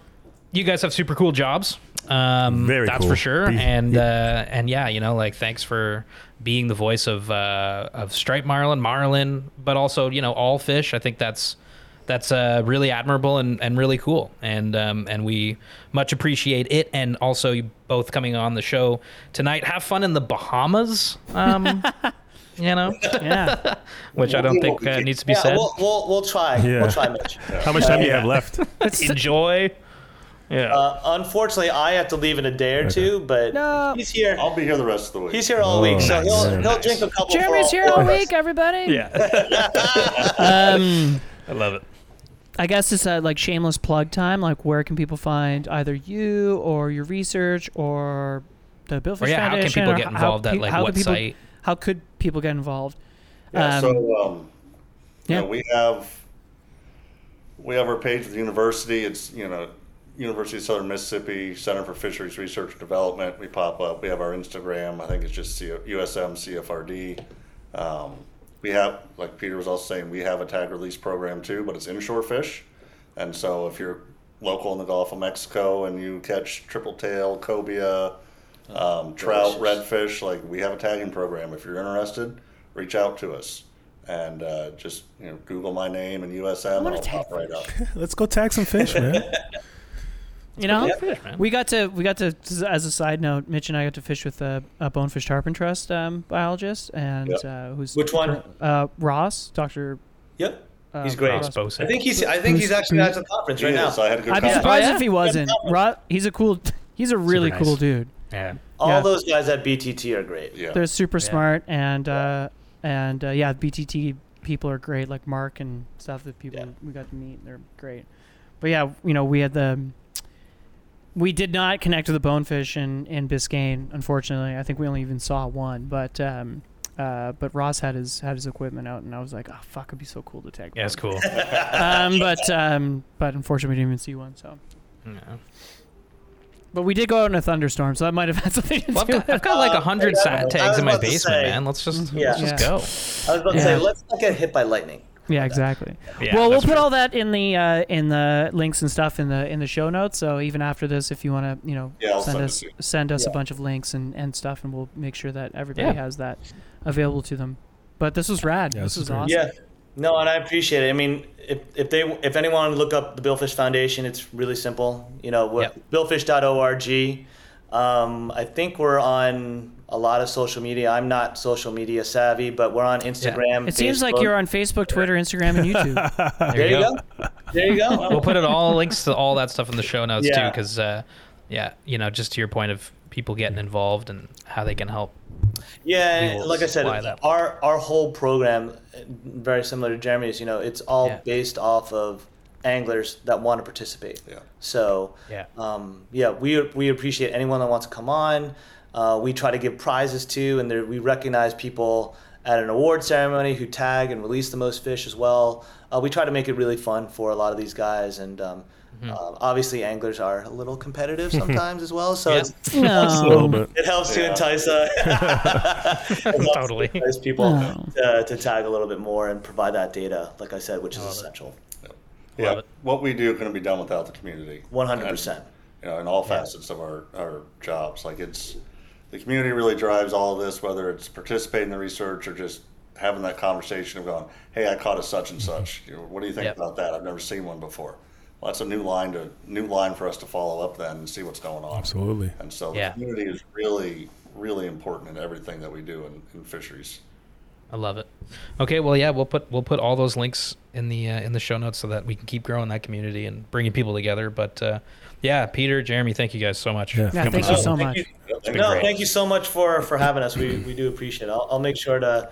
you guys have super cool jobs. Um, Very that's cool. for sure. Be- And uh, and yeah, you know, like thanks for being the voice of uh, of striped marlin, marlin, but also you know all fish. I think that's that's uh, really admirable and, and really cool. And um, and we much appreciate it. And also you both coming on the show tonight. Have fun in the Bahamas. Um, *laughs* you know, Yeah. *laughs* which I don't think uh, needs to be yeah, said. We'll, we'll, we'll try. Yeah. We'll try, Mitch. *laughs* How much time do you have left? Enjoy. Yeah. Uh, unfortunately, I have to leave in a day or two, but No. he's here. I'll be here the rest of the week. He's here all week, so Oh, he'll he'll drink a couple. for Jeremy's all here all week, everybody. yeah. Um, I love it. I guess it's a like shameless plug time. Like, where can people find either you or your research or the Billfish Or yeah, how can people or get how involved at like how what could people, site? How could people get involved? Yeah, Um, so um, you yeah. know, we have we have our page at the university. It's you know University of Southern Mississippi Center for Fisheries Research and Development. We pop up. We have our Instagram. I think it's just C- USM CFRD. Um, we have, like Peter was also saying, we have a tag release program too, but it's inshore fish. And so if you're local in the Gulf of Mexico and you catch triple tail, cobia, um, trout, redfish, like we have a tagging program. If you're interested, reach out to us and uh, just you know Google my name and USM, and wanna I'll pop tag right up. *laughs* Let's go tag some fish, man. *laughs* You know, fish, man. we got to we got to as a side note, Mitch and I got to fish with a, a bonefish tarpon trust um, biologist, and Yep. uh, who's Which one? Uh, Ross, Doctor. Yep, Uh, he's great. Ross I think he's I think he's actually at the conference right now. is. I had a good I'd be surprised Oh, yeah? if he wasn't. Ro- he's a cool. He's a really Super cool dude. Yeah. All Yeah. those guys at BTT are great. Yeah. They're super Yeah. smart, and uh, and uh, yeah, BTT people are great, like Mark and stuff that people Yeah. we got to meet. They're great. But yeah, you know, we had the. We did not connect with the bonefish in, in Biscayne, unfortunately. I think we only even saw one, but um, uh, but Ross had his had his equipment out, and I was like, oh fuck, it'd be so cool to tag. Yeah, it's cool. *laughs* um, but um, but unfortunately, we didn't even see one. So, Yeah. but we did go out in a thunderstorm, so that might have had *laughs* something to Well, I've do got, with it. I've got like a hundred Uh, sat I was tags in my basement, say- man. Let's just Yeah. let's just Yeah. go. I was about to Yeah. say, let's not get hit by lightning. Yeah, exactly. Yeah, well, we'll put true. all that in the uh, in the links and stuff in the in the show notes. So even after this, if you want to, you know, Yeah, send send us send us a bunch of links and, and stuff, and we'll make sure that everybody Yeah. has that available to them. But this was rad. Yeah, this this was is awesome. Yeah. No, and I appreciate it. I mean, if, if they if anyone wanted to look up the Billfish Foundation, it's really simple. You know, Yep. billfish.org. Um, I think we're on a lot of social media. I'm not social media savvy, but we're on Instagram. It seems like you're on Facebook, Twitter, Instagram, and YouTube. *laughs* There you go. There you go. *laughs* We'll put it all links to all that stuff in the show notes too, because uh, yeah, you know, just to your point of people getting involved and how they can help. Yeah, we and will like I said, our our whole program, uh, very similar to Jeremy's. You know, it's all Yeah. based off of anglers that want to participate. Yeah. So Yeah. um, yeah, we we appreciate anyone that wants to come on. Uh, we try to give prizes to, and there, we recognize people at an award ceremony who tag and release the most fish as well. Uh, we try to make it really fun for a lot of these guys, and um, Mm-hmm. uh, obviously anglers are a little competitive *laughs* sometimes as well. So Yeah. it's, *laughs* No. it helps to entice uh, *laughs* it to Totally. entice people No. to, to tag a little bit more and provide that data, like I said, which is essential. Yeah, Love what we do couldn't be done without the community. 100%. You know, in all facets of our, our jobs. Like it's the community really drives all of this, whether it's participating in the research or just having that conversation of going, "Hey, I caught a such and such. You know, what do you think Yep. about that? I've never seen one before." Well, that's a new line to new line for us to follow up then and see what's going on. Absolutely. And so the Yeah. community is really, really important in everything that we do in, in fisheries. I love it. Okay, well, yeah, we'll put we'll put all those links in the uh, in the show notes so that we can keep growing that community and bringing people together. But uh, yeah, Peter, Jeremy, thank you guys so much. Yeah. Yeah, thank you up. so thank much. You, no, great. thank you so much for, for having us. We, we do appreciate it. I'll, I'll make sure to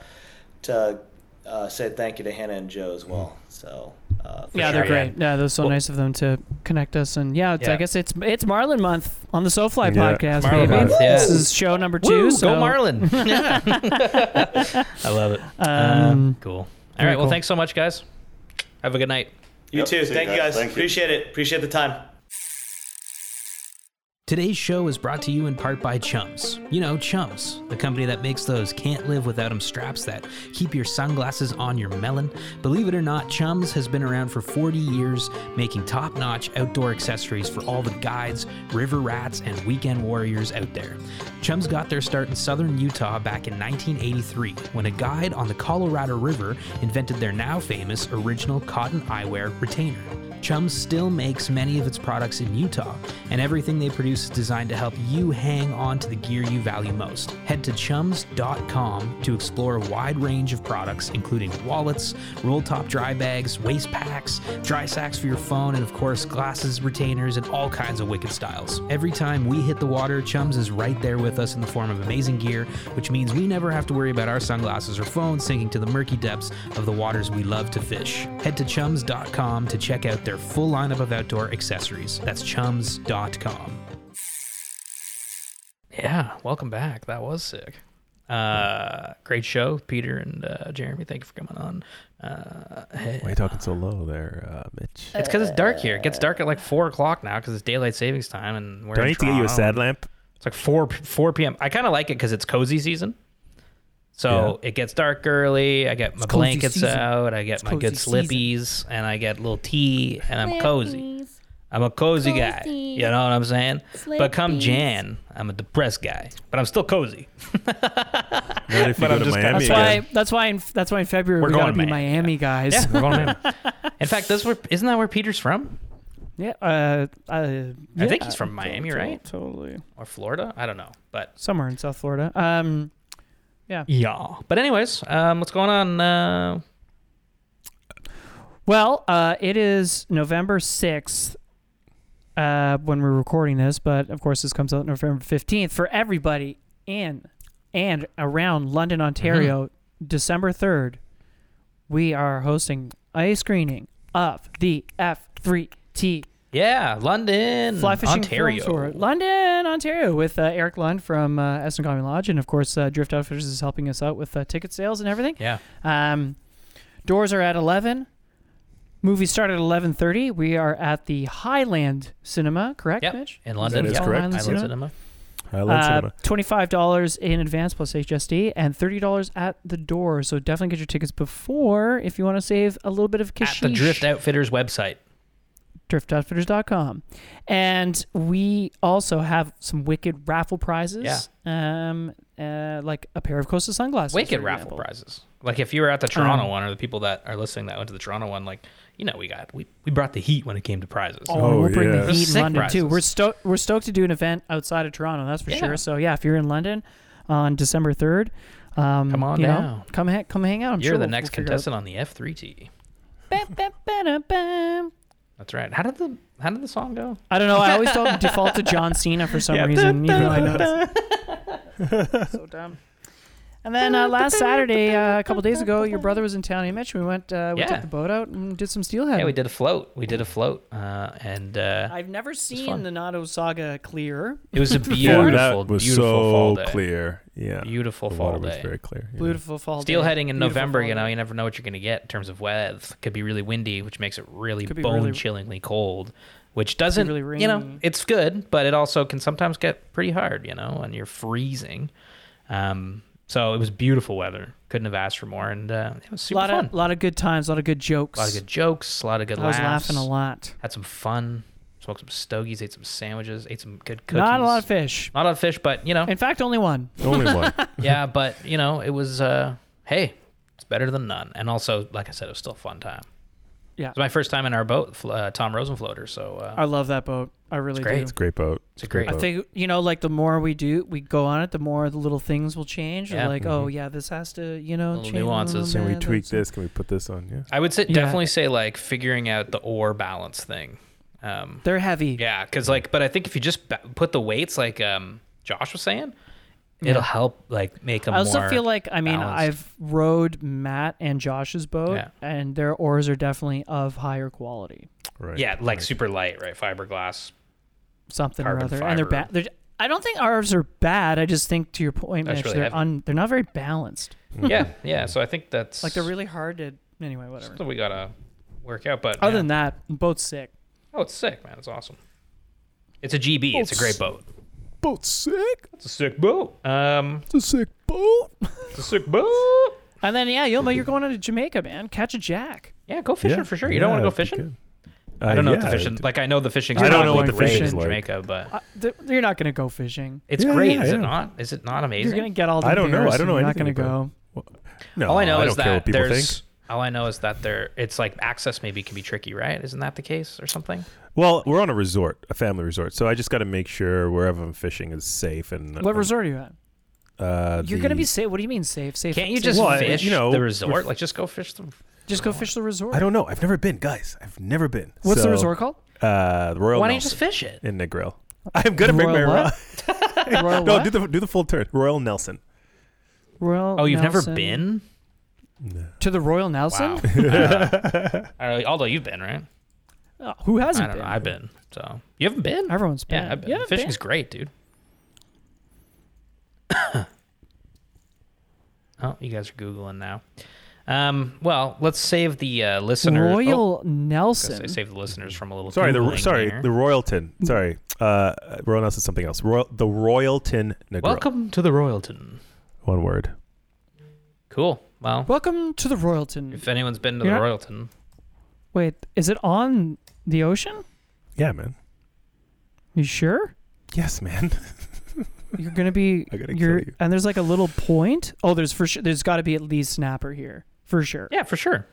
to uh, say thank you to Hannah and Joe as well. So uh, Yeah, sure. they're great. Yeah, that was so Well- nice of them to connect us. And yeah, it's, I guess it's it's Marlin month on the SoFly Yeah. podcast, Marlin baby. month, yeah. This is show number two. Woo, so go Marlin! *laughs* Yeah. I love it. Um, Uh, cool. All right. very right, well, thanks so much, guys. Have a good night. You Yep, too. Thank you guys. guys. Thank you. Appreciate it. Appreciate the time. Today's show is brought to you in part by Chums. You know, Chums, the company that makes those can't live without 'em straps that keep your sunglasses on your melon. Believe it or not, Chums has been around for 40 years, making top notch outdoor accessories for all the guides, river rats, and weekend warriors out there. Chums got their start in southern Utah back in 1983 when a guide on the Colorado River invented their now famous original cotton eyewear retainer. Chums still makes many of its products in Utah, and everything they produce is designed to help you hang on to the gear you value most. Head to chums.com to explore a wide range of products, including wallets, roll top dry bags, waist packs, dry sacks for your phone, and of course, glasses, retainers, and all kinds of wicked styles. Every time we hit the water, Chums is right there with us in the form of amazing gear, which means we never have to worry about our sunglasses or phones sinking to the murky depths of the waters we love to fish. Head to chums.com to check out their full lineup of outdoor accessories. That's chums.com. Yeah, welcome back. That was sick. Uh, great show, Peter and uh, Jeremy. Thank you for coming on. Uh, hey. Why are you talking so low there, uh, Mitch? It's because it's dark here. It gets dark at like four o'clock now because it's daylight savings time, and we're Do I in need to get you a sad lamp? It's like four four p.m. I kind of like it because it's cozy season. So it gets dark early. I get my It's blankets out. I get It's my good cozy season. slippies, and I get a little tea, and I'm cozy. I'm a cozy, guy. You know what I'm saying? But come Jan, I'm a depressed guy, but I'm still cozy. *laughs* Not if you But go I'm to just- Miami That's why. That's why. In, that's why in February We're we gotta going be Miami, Miami guys. Yeah, we're going to *laughs* In fact, that's where isn't that where Peter's from? Yeah. Uh, uh, I think he's from Miami, to- right? Totally. Or Florida? I don't know, but Somewhere in South Florida. Um, yeah. Yeah. But anyways, um, what's going on? Uh, well, uh, it is November sixth. Uh, when we're recording this, but of course this comes out November fifteenth for everybody in and around London, Ontario. Mm-hmm. December third, we are hosting a screening of the F three T yeah, London, Fly Fishing Ontario. Film Tour. London, Ontario, with uh, Eric Lund from uh, Esnagami Lodge, and of course, uh, Drift Outfitters is helping us out with uh, ticket sales and everything. Yeah. Um, doors are at eleven. Movies start at eleven thirty. We are at the Highland Cinema, correct, Yep. Mitch? In London. That is yeah. correct. Highland Highland Cinema. Cinema. Highland Uh, Cinema. Twenty-five dollars in advance plus HST, and thirty dollars at the door. So definitely get your tickets before if you want to save a little bit of cash. At the Drift Outfitters website. driftoutfitters.com. And we also have some wicked raffle prizes. Yeah. Um, uh, like a pair of Costa sunglasses. Wicked for raffle example. prizes. Like if you were at the Toronto Um, one, or the people that are listening that went to the Toronto one, like you know, we got we, we brought the heat when it came to prizes. Oh, Oh, we'll bring yeah. the Those heat in sick London too. prizes. We're stoked. We're stoked to do an event outside of Toronto. That's for Yeah. sure. So yeah, if you're in London on December third, um, Come on you know, down. come ha- come hang out. I'm You're sure the we'll- next we'll contestant on the F3T. That's right. How did the how did the song go? I don't know. I always *laughs* default to John Cena for some reason, even though I know *laughs* so dumb. And then uh, last Saturday, uh, a couple days ago, your brother was in town. He mentioned we went, uh, we Yeah. took the boat out and did some steelhead. Yeah, we did a float. We did a float, uh, and uh, I've never seen the Nottawasaga clear. it was a Yeah, *laughs* beautiful, that was beautiful so fall day. clear. Yeah, Beautiful the fall water was day. very clear. yeah. Beautiful fall. day. Steelheading in Beautiful November, you know, you never know what you're going to get in terms of weather. Could be really windy, which makes it really Could be really- bone-chillingly cold. Which doesn't, really you know, it's good, but it also can sometimes get pretty hard, you know, and you're freezing. Um, so it was beautiful weather. Couldn't have asked for more, and uh, it was A super lot fun. of, lot of good times, a lot of good jokes. a lot of good jokes, a lot of good I was laughing a lot. Had some fun. Smoked some stogies, ate some sandwiches, ate some good cookies. Not a lot of fish. Not a lot of fish, but you know, In fact, only one. *laughs* Only one. *laughs* yeah, but you know, it was uh hey, it's better than none. And also, like I said, it was still a fun time. Yeah. It's my first time in our boat, uh, Tom Rosen floater, so uh, I love that boat. I really great. do. It's a great boat. It's a great- I boat. think you know, like the more we do, we go on it, the more the little things will change. Yeah. Like, oh yeah, this has to, you know, Little change a nuances. little Can we tweak that's- this? Can we put this on? Yeah. I would say Yeah. definitely say like figuring out the oar balance thing. Um, They're heavy. yeah, because like, but I think if you just ba- put the weights, like um, Josh was saying, Yeah. it'll help like make them. I also more feel like I mean balanced. I've rowed Matt and Josh's boat, Yeah. and their oars are definitely of higher quality. Right. yeah, like right. super light, right? Fiberglass. Something or Carbon other, and they're fiber. bad. They're, I don't think ours are bad. I just think to your point, That's Mitch, really they're heavy. un, they're not very balanced. Hmm. yeah, yeah. So I think that's Like they're really hard to. Anyway, whatever. something we gotta work out. But Other yeah. than that, boat's sick. Oh, it's sick, man. It's awesome. It's a GB. It's a great boat. Boat's sick. It's a sick boat. Um, It's a sick boat. it's a sick boat. And then yeah, you'll you're going to Jamaica, man. Catch a jack. Yeah, go fishing Yeah. for sure. You don't want to go fishing? good. I don't know Uh, what the fishing. Like I know the fishing. I don't know what the great fishing's in like. Jamaica, but Uh, th- you're not going to go fishing. it's Yeah, great. yeah, is it not? Is it not amazing? You're going to get all the I don't know. I don't know You're not going to about go. No, All I know I is that there's think. All I know is that there, it's like access maybe can be tricky, right? Isn't that the case or something? Well, we're on a resort, a family resort, so I just got to make sure wherever I'm fishing is safe. And What resort are you at? Uh, You're the- gonna be safe. What do you mean safe? Safe? Can't you safe- just Well, I- fish you know, the we're- resort? Like just go fish the. just go fish the resort? I don't know. I've never been, guys. I've never been. What's the resort called? Uh, the Royal Why don't you just fish it? in Negril. *laughs* I'm gonna bring my *laughs* Royal rod. *laughs* Royal no, what? do the do the full turn. Royal Nelson. Royal. Oh, you've Nelson. never been? to the Royal Nelson? Wow. Uh, although you've been, right? Oh, who hasn't don't been? know. I've been. So you haven't been? Everyone's been. Yeah, I've been. You Fishing's been? great, dude. *coughs* oh, you guys are googling now. Um, well, let's save the uh, listeners. Oh, Royal I was Nelson. gonna save the listeners from a little. Sorry, the Googling sorry here. the Royalton. Sorry, uh, Royal Nelson something else. Royal the Royalton Negril. Welcome to the Royalton. One word. Cool. Well, Welcome to the Royalton. if anyone's been to You're the not- Royalton, Wait, is it on the ocean? Yeah, man. You sure? Yes, man. *laughs* You're gonna be. I gotta you're, kill you. And there's like a little point. Oh, there's for sure. There's got to be at least snapper here for sure. yeah, for sure.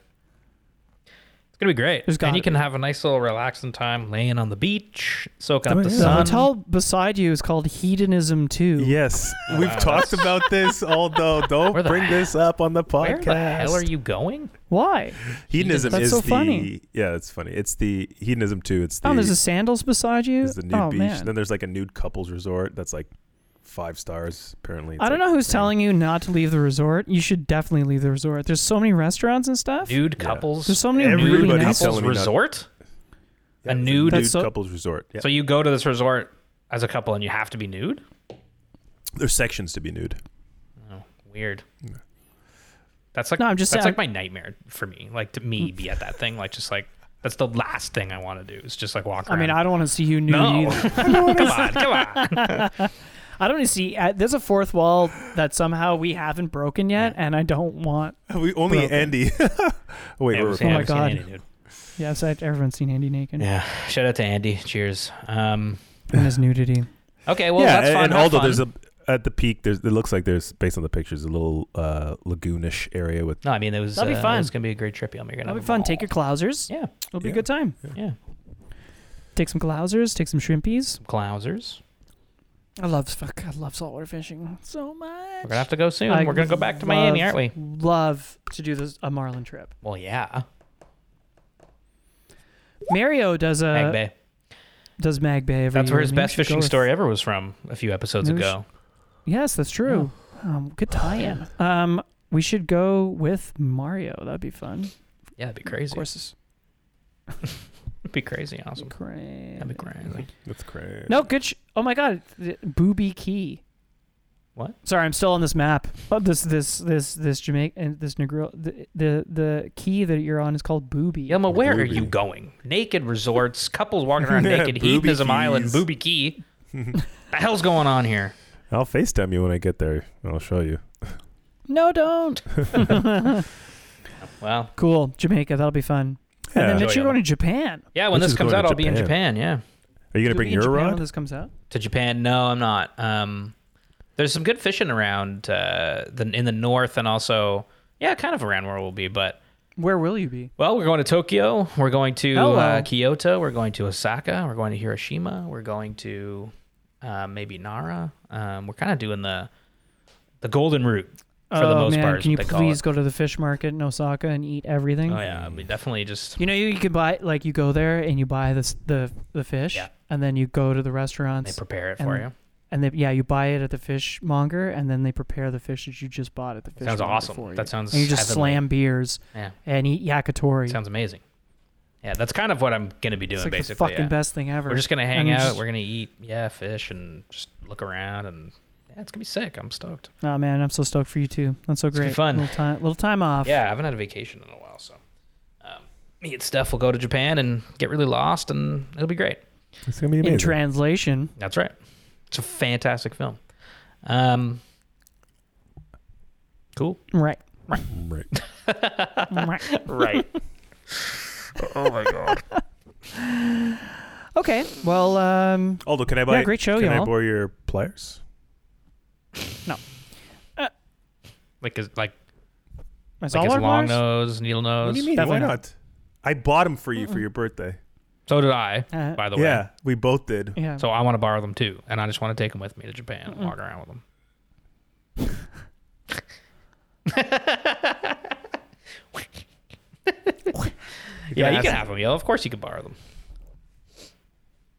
It's gonna be great. There's and gotta you can be. have a nice little relaxing time laying on the beach, soaking Oh, up the yeah. The sun. hotel beside you is called Hedonism Two. yes, we've talked about this. Although, don't bring he- this up on the podcast. Where the hell are you going? Why? Hedonism That's is so the funny. yeah, it's funny. It's the hedonism too. It's oh, the Oh, there's a sandals beside you. there's the nude oh beach. man. Then there's like a nude couples resort that's like five stars apparently. It's I don't like know who's insane. telling you not to leave the resort. You should definitely leave the resort. There's so many restaurants and stuff. Nude Yeah. couples. There's so many Everybody's really nude nice. couples telling me not- resort. Yeah, a it's nude- nude That's so- couples resort. Yeah. So you go to this resort as a couple and you have to be nude. There's sections to be nude. Oh, weird. That's like No, I'm just that's saying- like my nightmare for me. Like to me, be at that thing. Like just like that's the last thing I want to do is just like walk around. I around. mean, I don't want to see you nude no. either. *laughs* come on, come on. *laughs* I don't want to see. Uh, there's a fourth wall that somehow we haven't broken yet, and I don't want. *laughs* We only Broken. Andy. *laughs* Wait, Yeah, we're Oh my we've God. Andy. Yes, I, everyone's seen Andy naked Yeah. Shout out to Andy. Cheers. Um. and his nudity. Okay. Well, yeah, that's and, fun. and Have although fun. there's a at the peak, there's it looks like there's based on the pictures a little uh, lagoonish area with no, I mean it was. That'll be uh, fun. It's gonna be a great trip. You're gonna That'll be fun. ball. Take your clousers. Yeah. It'll be Yeah. a good time. Yeah. Take some clousers. Take some shrimpies. Some Clousers. I love fuck. I love saltwater fishing so much. We're gonna have to go soon. I We're gonna go back to Miami, aren't we? Love to do this a marlin trip. Well, yeah. Mario does a Mag Bay. does Mag Bay every That's where his Maybe we best should go fishing with- story ever was from a few episodes Maybe we ago. Yes, that's true. Um, good tie-in. Um, we should go with Mario. That'd be fun. Yeah, that'd be Of crazy. course, *laughs* it's It'd be crazy awesome. crazy. That'd be crazy. that's crazy. No, good. Sh- oh my God, the- Booby Cay. What? Sorry, I'm still on this map. Oh, this this this this Jamaica and this Negril. The, the the key that you're on is called Booby. Yelma, where are Booby. you going? Naked resorts, couples walking around Yeah, *laughs* naked, booby hedonism island, keys. booby key. *laughs* the hell's going on here? I'll FaceTime you when I get there. and I'll show you. No, don't. *laughs* Well, cool, Jamaica. That'll be fun. And then Mitch, you're going to Japan. yeah, when Which this is comes going out, to I'll be in Japan. Japan. Yeah, Are you gonna bring be your Japan rod? when this comes out. to Japan. No, I'm not. Um, there's some good fishing around uh, the in the north and also yeah, kind of around where we'll be. But Where will you be? well, we're going to Tokyo. We're going to Hello. uh, Kyoto. We're going to Osaka. We're going to Hiroshima. We're going to uh, maybe Nara. Um, we're kind of doing the the golden route for the oh most man, part. can you what they call please go to the fish market in Osaka and eat everything? Oh yeah, we definitely just You know, you, you can buy like you go there and you buy this the the fish, Yeah. and then you go to the restaurants. they prepare it and for you. and they, yeah, you buy it at the fishmonger, and then they prepare the fish that you just bought at the fish. Sounds awesome. For you. That sounds and you just heavenly. slam beers Yeah, and eat yakitori. sounds amazing. Yeah, that's kind of what I'm gonna be doing it's like the fucking yeah. best thing ever. We're just gonna hang And you out. just- We're gonna eat, yeah, fish and just look around and yeah, it's gonna be sick. I'm stoked. Oh man, I'm so stoked for you too. That's so gonna be great. fun. Little time, little time off. Yeah, I haven't had a vacation in a while, so um, me and Steph will go to Japan and get really lost, and it'll be great. It's gonna be In translation, That's right. It's a fantastic film. Um, cool. right? right. right. *laughs* Right. *laughs* oh my god. Okay. Well, um, Aldo, can I buy? Yeah, great show, Can I y'all. borrow your pliers? Like, is like My like his long pliers? nose, needle nose. What do you mean? Definitely Why not. not? I bought them for you for your birthday. So did I, Uh, by the way. Yeah, we both did. Yeah. So I want to borrow them too, and I just want to take them with me to Japan and walk around with them. *laughs* yeah, you ask- can have them, yo. Of course, you can borrow them.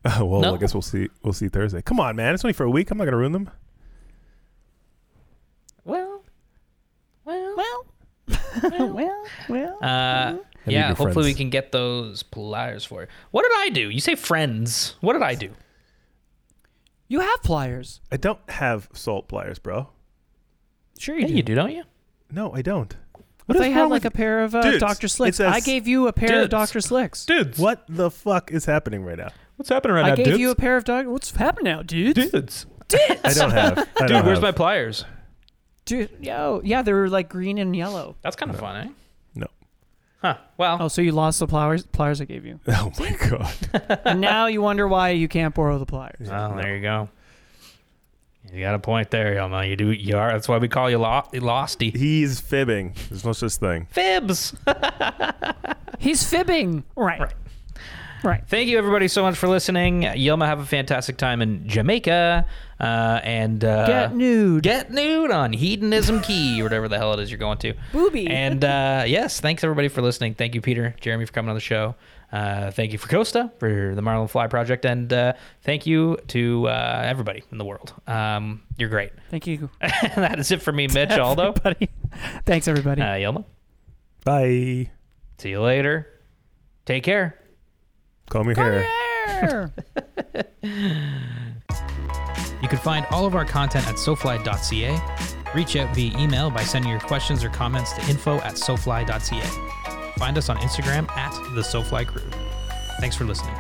Oh, *laughs* well, No. I guess we'll see. We'll see Thursday. Come on, man. It's only for a week. I'm not gonna ruin them. Well, well, well, *laughs* well, well. Uh, yeah, your hopefully we can get those pliers for you. What did I do? You say friends. What did I do? you have pliers. I don't have salt pliers, bro. Sure you Yeah, do. you do, don't you? No, I don't. What What if I had like a pair of uh, Dr. Slicks? it's a I s- gave you a pair Dudes. of Dr. Slicks. Dudes. What the fuck is happening right now? What's happening right I now, I gave dudes? you a pair of Dr. What's happening now, dude? dudes. I don't have. I Dude, don't where's have. my pliers? Dude, yo, yeah, they were like green and yellow. That's kind of fun, eh? No. Huh. Well, Oh, so you lost the pliers, pliers I gave you, *laughs* Oh my god. and now you wonder why you can't borrow the pliers. well, there you go. You got a point there, Yelma. You do. You are. That's why we call you lo- losty. He's fibbing. There's no such thing. Fibs. *laughs* He's fibbing. Right. Right. Right. Thank you, everybody, so much for listening. Yelma, have a fantastic time in Jamaica. Uh, and uh, Get nude. Get nude on Hedonism Key, or whatever the hell it is you're going to. Booby. And uh, yes, thanks everybody for listening. Thank you, Peter, Jeremy, for coming on the show. Uh, thank you for Costa for the Marlin Fly project, and uh, thank you to uh, everybody in the world. Um, you're great. *laughs* Thank you, that is it for me, *laughs* Mitch. Aldo, everybody. Thanks, everybody. uh, Yelma. Bye. See you later. Take care. Comb your hair. There. You can find all of our content at sofly.ca. Reach out via email by sending your questions or comments to info at sofly.ca. Find us on Instagram at the SoFly Crew. Thanks for listening.